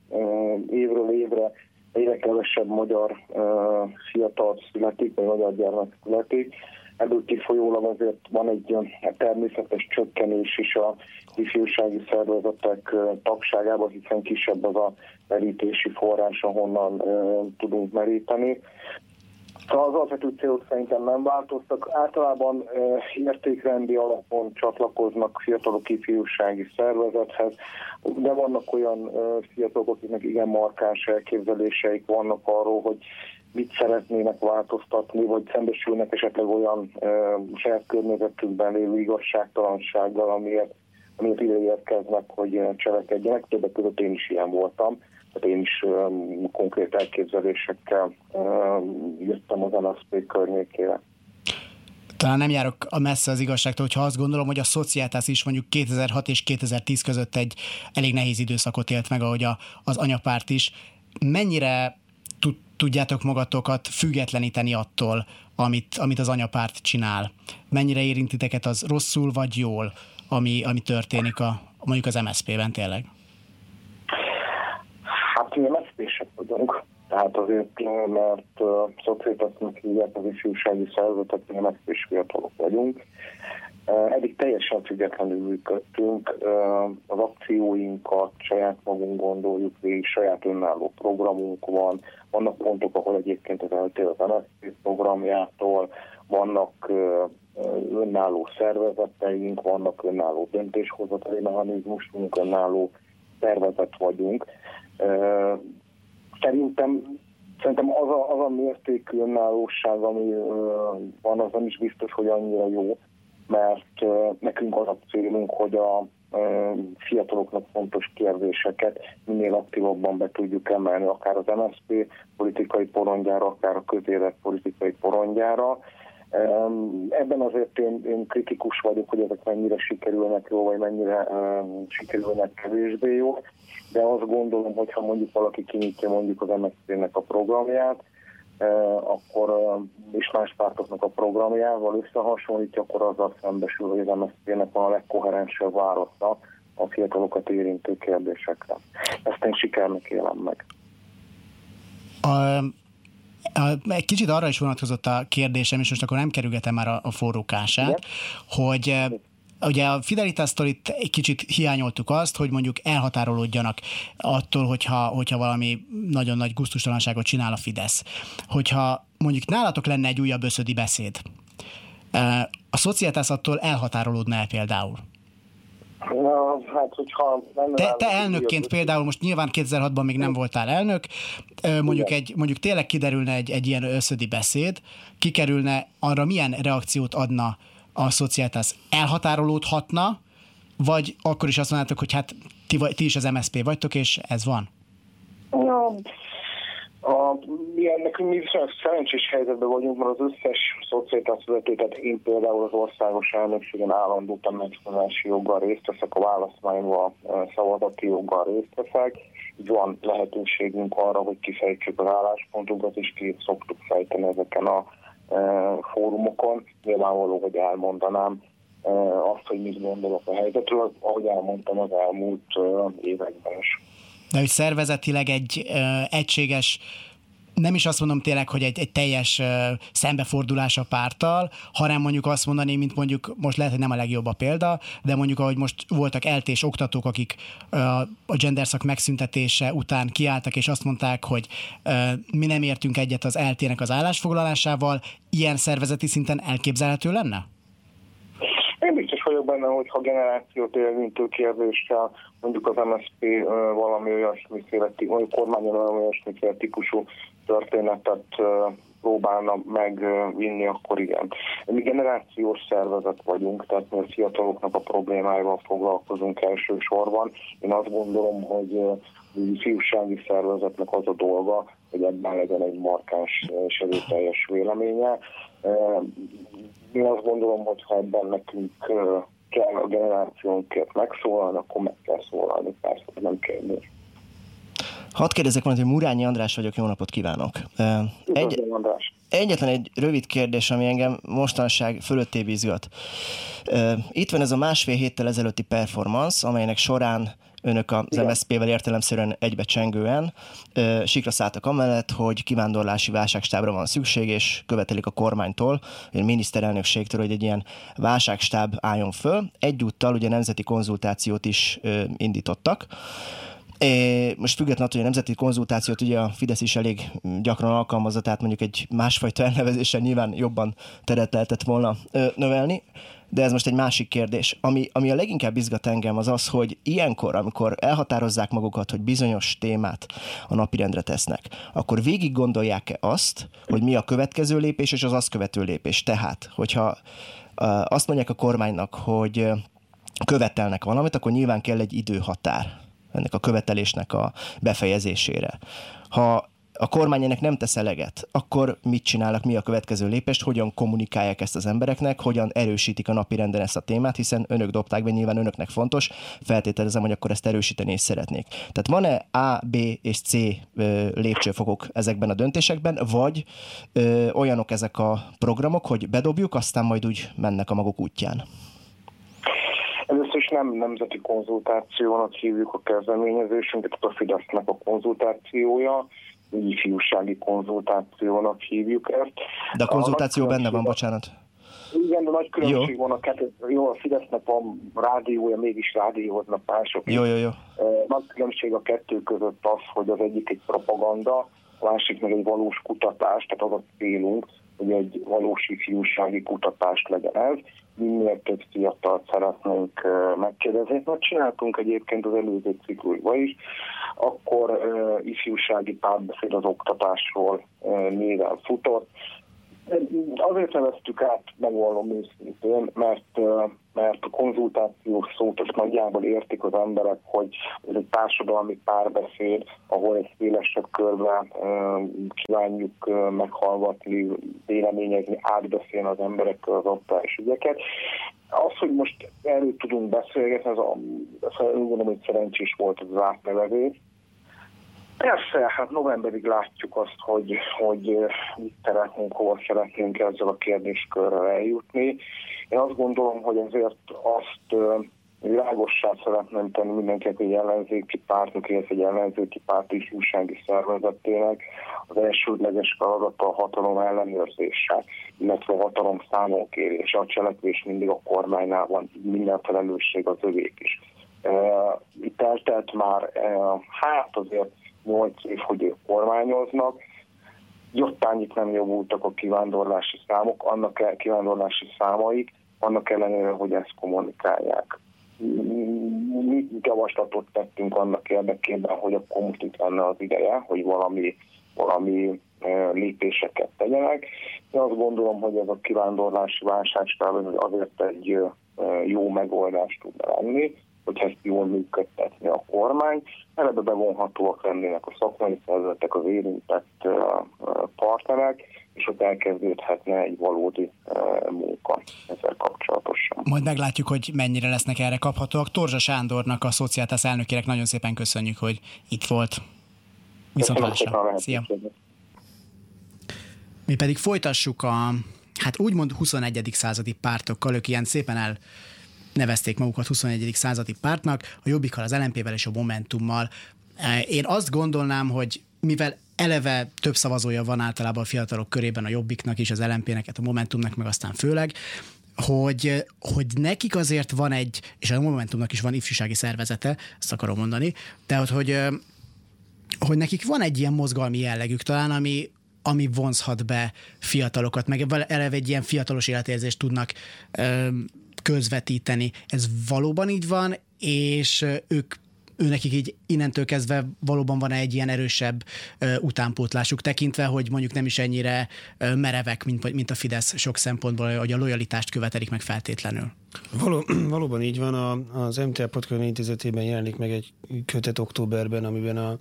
uh, évről évre egyre kevesebb magyar uh, fiatal születik, vagy magyar gyermek születik. Ebből kifolyólag azért van egy természetes csökkenés is a ifjúsági szervezetek tagságában, hiszen kisebb az a merítési forrás, ahonnan tudunk meríteni. Szóval az alapvető célok szerintem nem változtak. Általában értékrendi alapon csatlakoznak fiatalok ifjúsági szervezethez, de vannak olyan fiatalok, akiknek igen markáns elképzeléseik vannak arról, hogy mit szeretnének változtatni, vagy szembesülnek esetleg olyan e, saját környezetükben lévő igazságtalansággal, amiért, amiért ide érkeznek, hogy cselekedjenek. Többek között én is ilyen voltam én is um, konkrét elképzelésekkel um, jöttem az NSZP környékére. Talán nem járok a messze az igazságtól, hogyha azt gondolom, hogy a szociátász is mondjuk 2006 és 2010 között egy elég nehéz időszakot élt meg, ahogy a, az anyapárt is. Mennyire tudjátok magatokat függetleníteni attól, amit, amit az anyapárt csinál? Mennyire érintiteket az rosszul vagy jól, ami, ami történik a, mondjuk az MSZP-ben tényleg? Hát mi mszp vagyunk, tehát azért, mert uh, szociálisnak hívják az ifjúsági szervezetet, mi mszp fiatalok vagyunk, Eddig teljesen függetlenül működtünk, az akcióinkat saját magunk gondoljuk végig, saját önálló programunk van, vannak pontok, ahol egyébként az eltér az MSZP programjától, vannak önálló szervezeteink, vannak önálló döntéshozatali mechanizmusunk, önálló szervezet vagyunk. Szerintem Szerintem az a, az a mértékű önállóság, ami van, az nem is biztos, hogy annyira jó, mert nekünk az a célunk, hogy a fiataloknak fontos kérdéseket minél aktívabban be tudjuk emelni, akár az MSZP politikai porondjára, akár a közélet politikai porondjára. Ebben azért én, én kritikus vagyok, hogy ezek mennyire sikerülnek jó, vagy mennyire sikerülnek kevésbé jó, de azt gondolom, hogy ha mondjuk valaki kinyitja mondjuk az MSZP-nek a programját, akkor és más pártoknak a programjával összehasonlítja, akkor azzal szembesül, hogy az MSZP-nek van a legkoherensebb válasza a fiatalokat érintő kérdésekre. Ezt én sikernek élem meg. A, egy kicsit arra is vonatkozott a kérdésem, és most akkor nem kerülgetem már a, a forrókását, Igen? hogy ugye a Fidelitas-tól itt egy kicsit hiányoltuk azt, hogy mondjuk elhatárolódjanak attól, hogyha, hogyha valami nagyon nagy guztustalanságot csinál a Fidesz. Hogyha mondjuk nálatok lenne egy újabb összödi beszéd, a szociáltász attól elhatárolódna -e például? Na, hát, hogyha nem te, te elnökként például, most nyilván 2006-ban még nem voltál elnök, mondjuk, egy, mondjuk tényleg kiderülne egy, egy ilyen összödi beszéd, kikerülne, arra milyen reakciót adna a szociáltász elhatárolódhatna, vagy akkor is azt mondjátok, hogy hát ti, ti is az MSZP vagytok, és ez van? Ja, a, mi nekünk mi viszonylag szerencsés helyzetben vagyunk, mert az összes szociáltász vezető, tehát én például az országos elnökségen állandó tanácskozási joggal részt veszek, a választmányban szavazati joggal részt veszek. Így van lehetőségünk arra, hogy kifejtsük az álláspontunkat, és ki szoktuk fejteni ezeken a fórumokon. Nyilvánvaló, hogy elmondanám azt, hogy mit gondolok a helyzetről, ahogy elmondtam az elmúlt években is. De hogy szervezetileg egy egységes nem is azt mondom tényleg, hogy egy, egy teljes szembefordulás a párttal, hanem mondjuk azt mondani, mint mondjuk, most lehet, hogy nem a legjobb a példa, de mondjuk ahogy most voltak eltés oktatók, akik a genderszak megszüntetése után kiálltak, és azt mondták, hogy mi nem értünk egyet az eltének az állásfoglalásával, ilyen szervezeti szinten elképzelhető lenne? Én biztos vagyok benne, hogy ha generációt érintő kérdéssel mondjuk az MSZP valami olyasmiféle, vagy kormányon valami olyasmiféle típusú történetet próbálna megvinni, akkor igen. Mi generációs szervezet vagyunk, tehát mi a fiataloknak a problémáival foglalkozunk elsősorban. Én azt gondolom, hogy fiúsági szervezetnek az a dolga, hogy ebben legyen egy markáns és erőteljes véleménye. Én azt gondolom, hogy ha ebben nekünk kell a generációnkért megszólalni, akkor meg kell szólalni, persze, nem kérdés. Hadd kérdezek valamit, hogy Murányi András vagyok, jó napot kívánok. Egy. Egyetlen egy rövid kérdés, ami engem mostanság fölötté izgat. Itt van ez a másfél héttel ezelőtti performance, amelynek során önök az. MSZP-vel értelemszerűen egybecsengően sikra szálltak amellett, hogy kivándorlási válságstábra van szükség, és követelik a kormánytól, a miniszterelnökségtől, hogy egy ilyen válságstáb álljon föl. Egyúttal ugye nemzeti konzultációt is indítottak. Most függetlenül, hogy a nemzeti konzultációt ugye a Fidesz is elég gyakran alkalmazza, tehát mondjuk egy másfajta elnevezéssel nyilván jobban teret lehetett volna ö, növelni, de ez most egy másik kérdés. Ami, ami a leginkább izgat engem az az, hogy ilyenkor, amikor elhatározzák magukat, hogy bizonyos témát a napirendre tesznek, akkor végig gondolják-e azt, hogy mi a következő lépés és az azt követő lépés. Tehát, hogyha azt mondják a kormánynak, hogy követelnek valamit, akkor nyilván kell egy időhatár ennek a követelésnek a befejezésére. Ha a kormány ennek nem tesz eleget, akkor mit csinálnak, mi a következő lépést, hogyan kommunikálják ezt az embereknek, hogyan erősítik a napi renden ezt a témát, hiszen önök dobták be, nyilván önöknek fontos, feltételezem, hogy akkor ezt erősíteni is szeretnék. Tehát van-e A, B és C lépcsőfokok ezekben a döntésekben, vagy ö, olyanok ezek a programok, hogy bedobjuk, aztán majd úgy mennek a maguk útján? Nem nemzeti konzultációnak hívjuk a kezdeményezésünket, a Fidesznek a konzultációja, ifjúsági konzultációnak hívjuk ezt. De a konzultáció a benne van, bocsánat. Igen, de nagy különbség jó. van a kettő. Jó, a Fidesznek van rádiója, mégis rádióznak mások. Jó, jó, jó. Nagy különbség a kettő között az, hogy az egyik egy propaganda, a másik meg egy valós kutatás, tehát az a célunk, hogy egy valós ifjúsági kutatást legyen ez. Minél több fiatalt szeretnénk megkérdezni. Mert csináltunk egyébként az előző ciklusban is, akkor ifjúsági párbeszéd az oktatásról néven futott. Azért neveztük át, megvallom őszintén, mert, mert a konzultációs szót azt nagyjából értik az emberek, hogy ez egy társadalmi párbeszéd, ahol egy szélesebb körben kívánjuk meghallgatni, véleményezni, átbeszélni az emberekkel az aktuális ügyeket. Az, hogy most erről tudunk beszélgetni, ez, a, ez gondolom, hogy szerencsés volt az átnevezés, Persze, hát novemberig látjuk azt, hogy, hogy mit szeretnénk, hova szeretnénk ezzel a kérdéskörrel eljutni. Én azt gondolom, hogy azért azt világossá szeretném tenni mindenkinek, hogy ellenzéki pártnak, illetve egy ellenzéki párt is újsági szervezetének az elsődleges feladata a hatalom ellenőrzése, illetve a hatalom számokérése. A cselekvés mindig a kormánynál van, minden felelősség az övék is. Itt eltelt már, hát azért 8 év, hogy ők kormányoznak, jottányit nem javultak a kivándorlási számok, annak el, kivándorlási számaik, annak ellenére, hogy ezt kommunikálják. Mi javaslatot tettünk annak érdekében, hogy akkor most itt lenne az ideje, hogy valami, valami lépéseket tegyenek. Én azt gondolom, hogy ez a kivándorlási válság azért egy jó megoldást tud lenni hogyha ezt jól működtetni a kormány. Ebbe bevonhatóak lennének a szakmai szervezetek, az érintett partnerek, és ott elkezdődhetne egy valódi munka ezzel kapcsolatosan. Majd meglátjuk, hogy mennyire lesznek erre kaphatóak. Torzsa Sándornak, a Szociáltász elnökének nagyon szépen köszönjük, hogy itt volt. Viszontlátásra. Szia! Mi pedig folytassuk a, hát úgymond 21. századi pártokkal, ők ilyen szépen el nevezték magukat 21. századi pártnak, a Jobbikkal, az LNP-vel és a Momentummal. E, én azt gondolnám, hogy mivel eleve több szavazója van általában a fiatalok körében a Jobbiknak is, az LNP-nek, a Momentumnak, meg aztán főleg, hogy, hogy nekik azért van egy, és a Momentumnak is van ifjúsági szervezete, ezt akarom mondani, de hogy, hogy nekik van egy ilyen mozgalmi jellegük talán, ami, ami vonzhat be fiatalokat, meg eleve egy ilyen fiatalos életérzést tudnak közvetíteni. Ez valóban így van, és ők ő nekik így innentől kezdve valóban van egy ilyen erősebb ö, utánpótlásuk tekintve, hogy mondjuk nem is ennyire ö, merevek, mint, mint a Fidesz sok szempontból, hogy a lojalitást követelik meg feltétlenül. Való, valóban így van, a, az MTA Podcast Intézetében jelenik meg egy kötet októberben, amiben a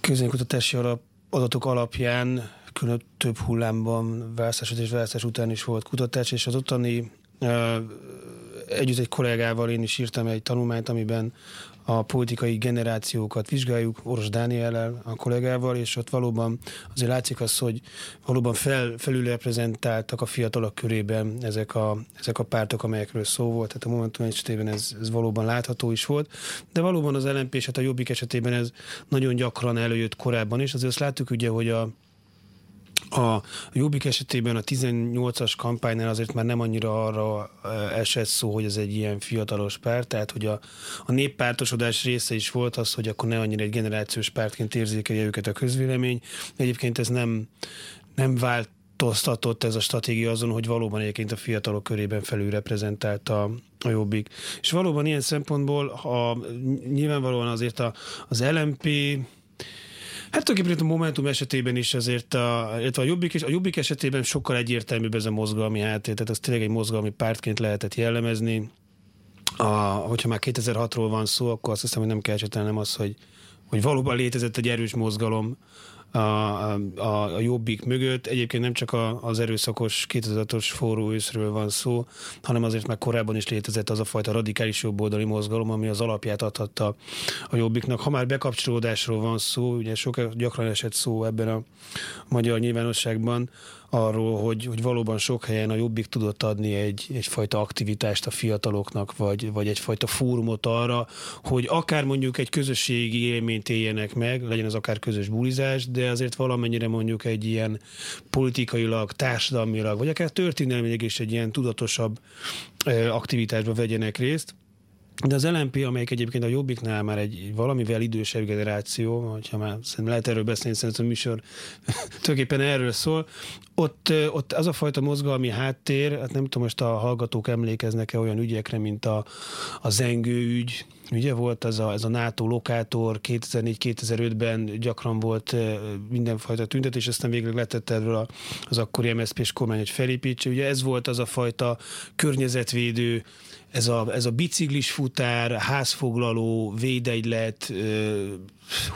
közönkutatási alap, adatok alapján külön több hullámban választás és választás után is volt kutatás, és az ottani Együtt egy kollégával én is írtam egy tanulmányt, amiben a politikai generációkat vizsgáljuk, Oros Dániellel, a kollégával, és ott valóban azért látszik az, hogy valóban fel, felülreprezentáltak a fiatalok körében ezek a, ezek a pártok, amelyekről szó volt. Tehát a Momentum esetében ez, ez valóban látható is volt, de valóban az LNP és hát a Jobbik esetében ez nagyon gyakran előjött korábban is. Azért azt láttuk ugye, hogy a a Jobbik esetében a 18-as kampánynál azért már nem annyira arra eh, esett szó, hogy ez egy ilyen fiatalos párt, tehát hogy a, a néppártosodás része is volt az, hogy akkor ne annyira egy generációs pártként érzékelje őket a közvélemény. Egyébként ez nem, nem vált változtatott ez a stratégia azon, hogy valóban egyébként a fiatalok körében felül reprezentálta a Jobbik. És valóban ilyen szempontból, ha nyilvánvalóan azért a, az LMP Hát tulajdonképpen a Momentum esetében is azért, a, a Jobbik, a Jobbik esetében sokkal egyértelműbb ez a mozgalmi háttér, tehát ez tényleg egy mozgalmi pártként lehetett jellemezni. A, hogyha már 2006-ról van szó, akkor azt hiszem, hogy nem kell esetelnem az, hogy, hogy valóban létezett egy erős mozgalom, a, a, a jobbik mögött. Egyébként nem csak a, az erőszakos 2006-os forró őszről van szó, hanem azért már korábban is létezett az a fajta radikális jobboldali mozgalom, ami az alapját adhatta a jobbiknak. Ha már bekapcsolódásról van szó, ugye sok gyakran esett szó ebben a magyar nyilvánosságban, arról, hogy, hogy valóban sok helyen a Jobbik tudott adni egy, egyfajta aktivitást a fiataloknak, vagy, vagy egyfajta fórumot arra, hogy akár mondjuk egy közösségi élményt éljenek meg, legyen az akár közös bulizás, de azért valamennyire mondjuk egy ilyen politikailag, társadalmilag, vagy akár történelmileg is egy ilyen tudatosabb aktivitásba vegyenek részt. De az LNP, amelyik egyébként a Jobbiknál már egy valamivel idősebb generáció, hogyha már szerintem lehet erről beszélni, szerintem a műsor tulajdonképpen erről szól, ott, ott az a fajta mozgalmi háttér, hát nem tudom, most a hallgatók emlékeznek-e olyan ügyekre, mint a, a zengő ügy, Ugye volt ez a, ez a NATO lokátor, 2004-2005-ben gyakran volt mindenfajta tüntetés, aztán végre letette erről az akkori MSZP-s kormány, hogy felépítse. Ugye ez volt az a fajta környezetvédő ez a, ez a biciklis futár, házfoglaló, védegylet,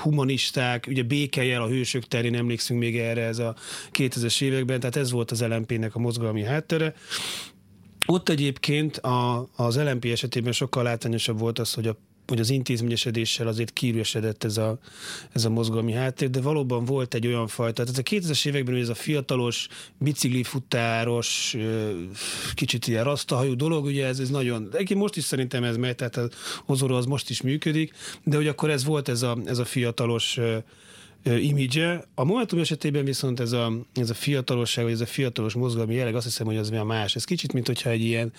humanisták, ugye békejel a hősök terén emlékszünk még erre ez a 2000-es években, tehát ez volt az LMP-nek a mozgalmi háttere. Ott egyébként a, az LMP esetében sokkal látványosabb volt az, hogy a hogy az intézményesedéssel azért kiüresedett ez a, ez a mozgalmi háttér, de valóban volt egy olyan fajta, tehát a 2000-es években ez a fiatalos, biciklifutáros, kicsit ilyen rasztahajú dolog, ugye ez, ez nagyon, egyébként most is szerintem ez megy, tehát az Ozoro az most is működik, de hogy akkor ez volt ez a, ez a fiatalos imidzse. A Momentum esetében viszont ez a, ez a fiatalosság, vagy ez a fiatalos mozgalmi jelleg, azt hiszem, hogy az olyan más. Ez kicsit, mint hogyha egy ilyen,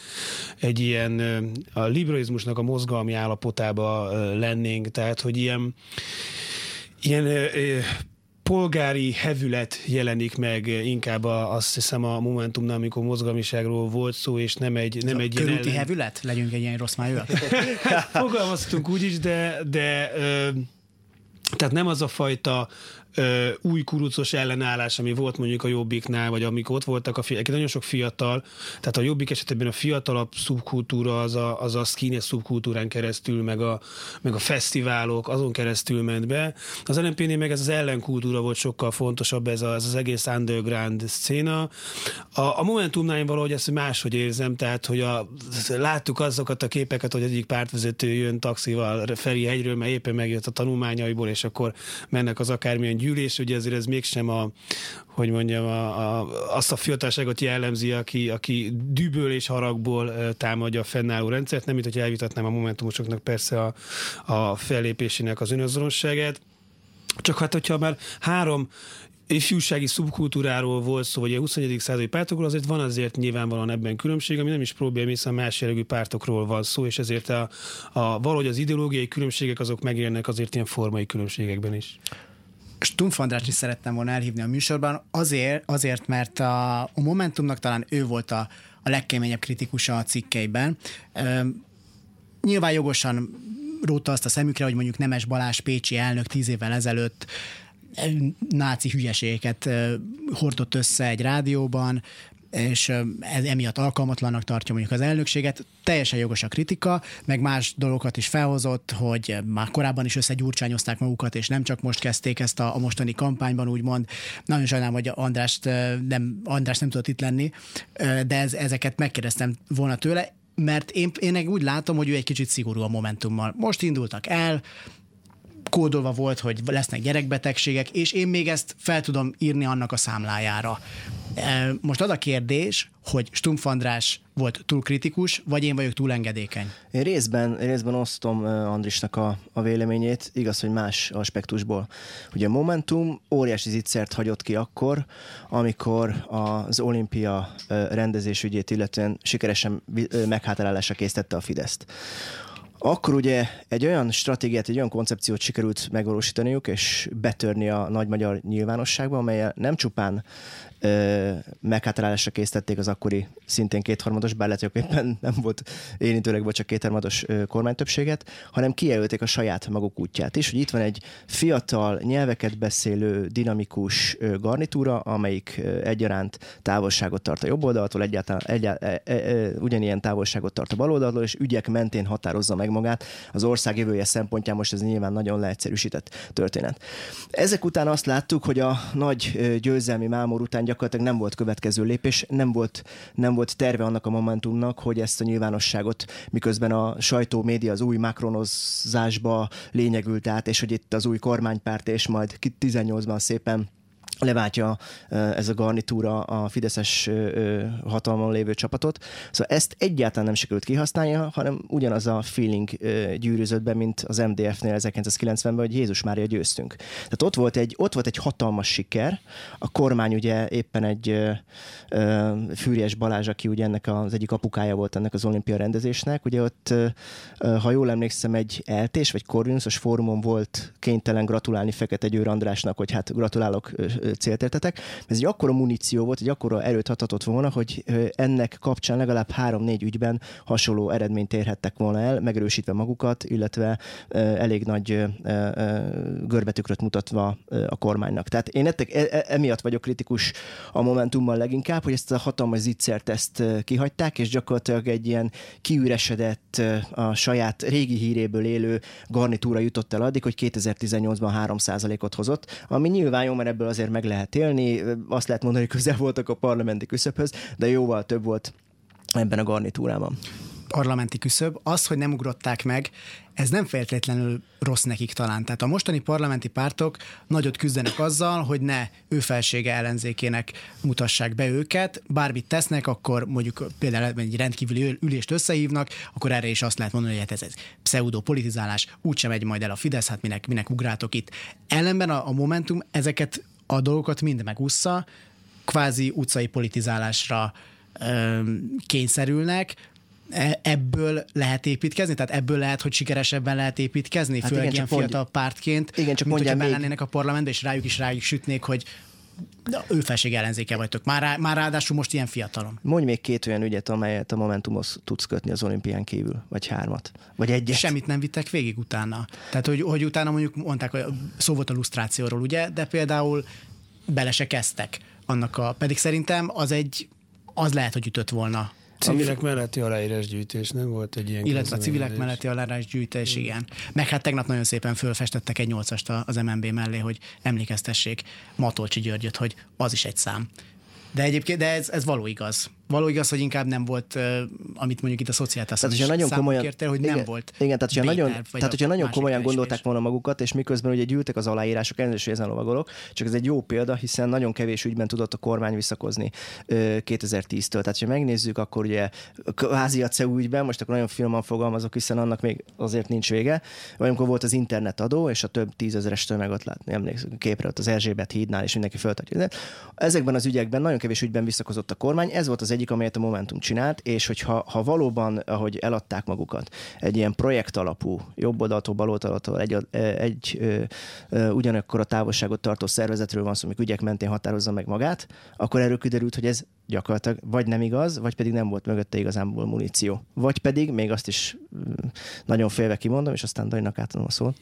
egy ilyen a liberalizmusnak a mozgalmi állapotába lennénk, tehát, hogy ilyen, ilyen polgári hevület jelenik meg inkább a, azt hiszem a Momentumnál, amikor mozgalmiságról volt szó, és nem egy, nem egy Körúti ellen... hevület? Legyünk egy ilyen rossz májú. Fogalmaztunk úgy is, de, de tehát nem az a fajta új kurucos ellenállás, ami volt mondjuk a Jobbiknál, vagy amikor ott voltak a fiatal, nagyon sok fiatal, tehát a Jobbik esetében a fiatalabb szubkultúra az a, az a skinny szubkultúrán keresztül, meg a, meg a fesztiválok, azon keresztül ment be. Az lnp meg ez az ellenkultúra volt sokkal fontosabb, ez, a, ez az egész underground széna. A, a Momentumnál én valahogy ezt máshogy érzem, tehát hogy a, láttuk azokat a képeket, hogy egyik pártvezető jön taxival Feri hegyről, mert éppen megjött a tanulmányaiból, és akkor mennek az akármilyen gyűlés, ugye ezért ez mégsem a, hogy mondjam, a, a, azt a fiatalságot jellemzi, aki, aki düböl és haragból támadja a fennálló rendszert, nem mint hogy elvitatnám a momentumosoknak persze a, a fellépésének az önazonosságát. Csak hát, hogyha már három ifjúsági szubkultúráról volt szó, vagy a 21. századi pártokról, azért van azért nyilvánvalóan ebben különbség, ami nem is probléma, hiszen más jellegű pártokról van szó, és ezért a, a, valahogy az ideológiai különbségek azok megjelennek azért ilyen formai különbségekben is. Stumpf András is szerettem volna elhívni a műsorban, azért, azért mert a, a Momentumnak talán ő volt a, a legkeményebb kritikusa a cikkeiben. Nyilván jogosan róta azt a szemükre, hogy mondjuk Nemes Balázs Pécsi elnök tíz évvel ezelőtt náci hülyeségeket hordott össze egy rádióban, és ez emiatt alkalmatlannak tartja mondjuk az elnökséget. Teljesen jogos a kritika, meg más dolgokat is felhozott, hogy már korábban is összegyurcsányozták magukat, és nem csak most kezdték ezt a, a mostani kampányban, úgymond. Nagyon sajnálom, hogy Andrást nem, András nem tudott itt lenni, de ez, ezeket megkérdeztem volna tőle, mert én, én úgy látom, hogy ő egy kicsit szigorú a Momentummal. Most indultak el, kódolva volt, hogy lesznek gyerekbetegségek, és én még ezt fel tudom írni annak a számlájára. Most az a kérdés, hogy Stumpf András volt túl kritikus, vagy én vagyok túl engedékeny? Én részben, részben osztom Andrisnak a, a véleményét, igaz, hogy más aspektusból. Ugye a Momentum óriási zicsert hagyott ki akkor, amikor az olimpia rendezésügyét illetően sikeresen meghátrálásra készítette a Fideszt. Akkor ugye egy olyan stratégiát, egy olyan koncepciót sikerült megvalósítaniuk, és betörni a nagy magyar nyilvánosságba, amelyel nem csupán meghátrálásra készítették az akkori szintén kétharmados, bár lehet, hogy éppen nem volt érintőleg vagy csak kétharmados kormánytöbbséget, hanem kijelölték a saját maguk útját is, hogy itt van egy fiatal, nyelveket beszélő, dinamikus garnitúra, amelyik egyaránt távolságot tart a jobb oldaltól, egyáltalán egyáltalán, e, e, e, ugyanilyen távolságot tart a bal oldaltól, és ügyek mentén határozza meg magát. Az ország jövője szempontján most ez nyilván nagyon leegyszerűsített történet. Ezek után azt láttuk, hogy a nagy győzelmi mámor után gyakorlatilag nem volt következő lépés, nem volt, nem volt terve annak a momentumnak, hogy ezt a nyilvánosságot, miközben a sajtó, média az új makronozásba lényegült át, és hogy itt az új kormánypárt, és majd 18-ban szépen leváltja ez a garnitúra a Fideszes hatalmon lévő csapatot. Szóval ezt egyáltalán nem sikerült kihasználnia, hanem ugyanaz a feeling gyűrűzött be, mint az MDF-nél 1990-ben, hogy Jézus Mária győztünk. Tehát ott volt egy, ott volt egy hatalmas siker, a kormány ugye éppen egy Fűries Balázs, aki ugye ennek az egyik apukája volt ennek az olimpia rendezésnek, ugye ott, ha jól emlékszem, egy eltés vagy Corvinusos fórumon volt kénytelen gratulálni Fekete Győr Andrásnak, hogy hát gratulálok célt értetek. Ez egy akkora muníció volt, egy akkora erőt hathatott volna, hogy ennek kapcsán legalább három-négy ügyben hasonló eredményt érhettek volna el, megerősítve magukat, illetve elég nagy görbetükröt mutatva a kormánynak. Tehát én ettek, e, e, emiatt vagyok kritikus a Momentummal leginkább, hogy ezt a hatalmas zicsert ezt kihagyták, és gyakorlatilag egy ilyen kiüresedett, a saját régi híréből élő garnitúra jutott el addig, hogy 2018-ban 3%-ot hozott, ami nyilván jó, mert ebből azért meg lehet élni. Azt lehet mondani, hogy közel voltak a parlamenti küszöbhöz, de jóval több volt ebben a garnitúrában parlamenti küszöb, az, hogy nem ugrották meg, ez nem feltétlenül rossz nekik talán. Tehát a mostani parlamenti pártok nagyot küzdenek azzal, hogy ne ő felsége ellenzékének mutassák be őket. Bármit tesznek, akkor mondjuk például egy rendkívüli ülést összehívnak, akkor erre is azt lehet mondani, hogy hát ez, ez pseudo-politizálás, úgysem megy majd el a Fidesz, hát minek, minek ugrátok itt. Ellenben a, a Momentum ezeket a dolgokat mind megúszza, kvázi utcai politizálásra ö, kényszerülnek, E, ebből lehet építkezni? Tehát ebből lehet, hogy sikeresebben lehet építkezni? Hát főleg igen, ilyen fiatal mondj, pártként, igen, csak mint hogyha lennének a parlamentben, és rájuk is rájuk sütnék, hogy de ő felség ellenzéke vagytok. Már, rá, már ráadásul most ilyen fiatalon. Mondj még két olyan ügyet, amelyet a Momentumhoz tudsz kötni az olimpián kívül, vagy hármat, vagy egyet. Semmit nem vittek végig utána. Tehát, hogy, hogy utána mondjuk mondták, hogy szó volt a lusztrációról, ugye, de például bele se kezdtek annak a, pedig szerintem az egy, az lehet, hogy ütött volna Civilek melletti aláírásgyűjtés, nem volt egy ilyen Illetve a civilek melletti aláírásgyűjtés, igen. Meg hát tegnap nagyon szépen fölfestettek egy nyolcast az MNB mellé, hogy emlékeztessék Matolcsi Györgyöt, hogy az is egy szám. De egyébként, de ez, ez való igaz. Való igaz, hogy inkább nem volt, amit mondjuk itt a szociáltás tehát, nagyon komolyan, kérte, hogy igen, nem volt. Igen, tehát hogyha nagyon, tehát, hogyha nagyon komolyan gondolták volna magukat, és miközben ugye gyűltek az aláírások, elnézést, hogy ezen lovagolok, csak ez egy jó példa, hiszen nagyon kevés ügyben tudott a kormány visszakozni uh, 2010-től. Tehát, ha megnézzük, akkor ugye kvázi a CEU ügyben, most akkor nagyon finoman fogalmazok, hiszen annak még azért nincs vége, vagy amikor volt az internetadó, és a több tízezeres tömeget látni, emlékszem, képre ott az Erzsébet hídnál, és mindenki föltartja. Ezekben az ügyekben nagyon kevés ügyben visszakozott a kormány, ez volt az egyik, amelyet a Momentum csinált, és hogyha ha valóban, ahogy eladták magukat, egy ilyen projekt alapú, jobb oldaltól, bal oldaltól egy, egy ö, ö, ugyanakkor a távolságot tartó szervezetről van szó, amik ügyek mentén határozza meg magát, akkor erről kiderült, hogy ez gyakorlatilag vagy nem igaz, vagy pedig nem volt mögötte igazából muníció. Vagy pedig, még azt is nagyon félve kimondom, és aztán Dajnak átadom a szót,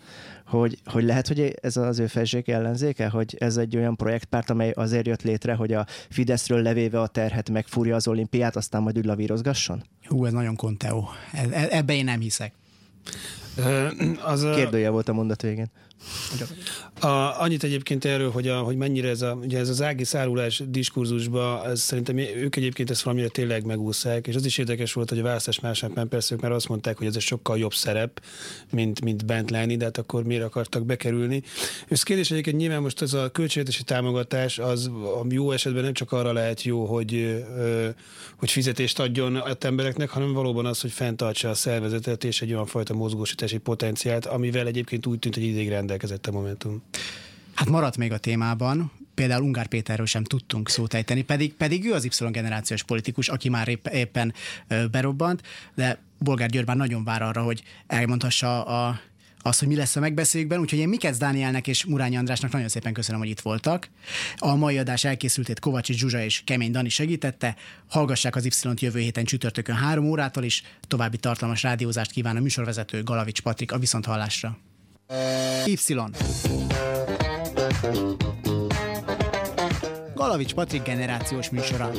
hogy, hogy lehet, hogy ez az ő felség ellenzéke, hogy ez egy olyan projektpárt, amely azért jött létre, hogy a Fideszről levéve a terhet megfúrja az olimpiát, aztán majd úgy lavírozgasson? Hú, ez nagyon konteó. E, e, ebbe én nem hiszek. Az, Kérdője volt a mondat végén. A, annyit egyébként erről, hogy, a, hogy mennyire ez, a, ugye ez az ági szárulás diskurzusba, ez szerintem ők egyébként ezt valamire tényleg megúszják, és az is érdekes volt, hogy a választás másnap persze ők már azt mondták, hogy ez egy sokkal jobb szerep, mint, mint bent lenni, de hát akkor miért akartak bekerülni. És kérdés egyébként nyilván most ez a költségvetési támogatás az jó esetben nem csak arra lehet jó, hogy, hogy fizetést adjon a embereknek, hanem valóban az, hogy fenntartsa a szervezetet és egy olyan fajta mozgósítási potenciált, amivel egyébként úgy tűnt, hogy ideig rendelkezett a Momentum. Hát maradt még a témában, például Ungár Péterről sem tudtunk szót ejteni, pedig, pedig ő az Y generációs politikus, aki már épp, éppen berobbant, de Bolgár György már nagyon vár arra, hogy elmondhassa a az, hogy mi lesz a megbeszélőkben, úgyhogy én Mikec Dánielnek és Murányi Andrásnak nagyon szépen köszönöm, hogy itt voltak. A mai adás elkészültét Kovács Zsuzsa és Kemény Dani segítette. Hallgassák az Y-t jövő héten csütörtökön három órától is. További tartalmas rádiózást kíván a műsorvezető Galavics Patrik a Viszonthallásra. Y. Galavics Patrik generációs műsora.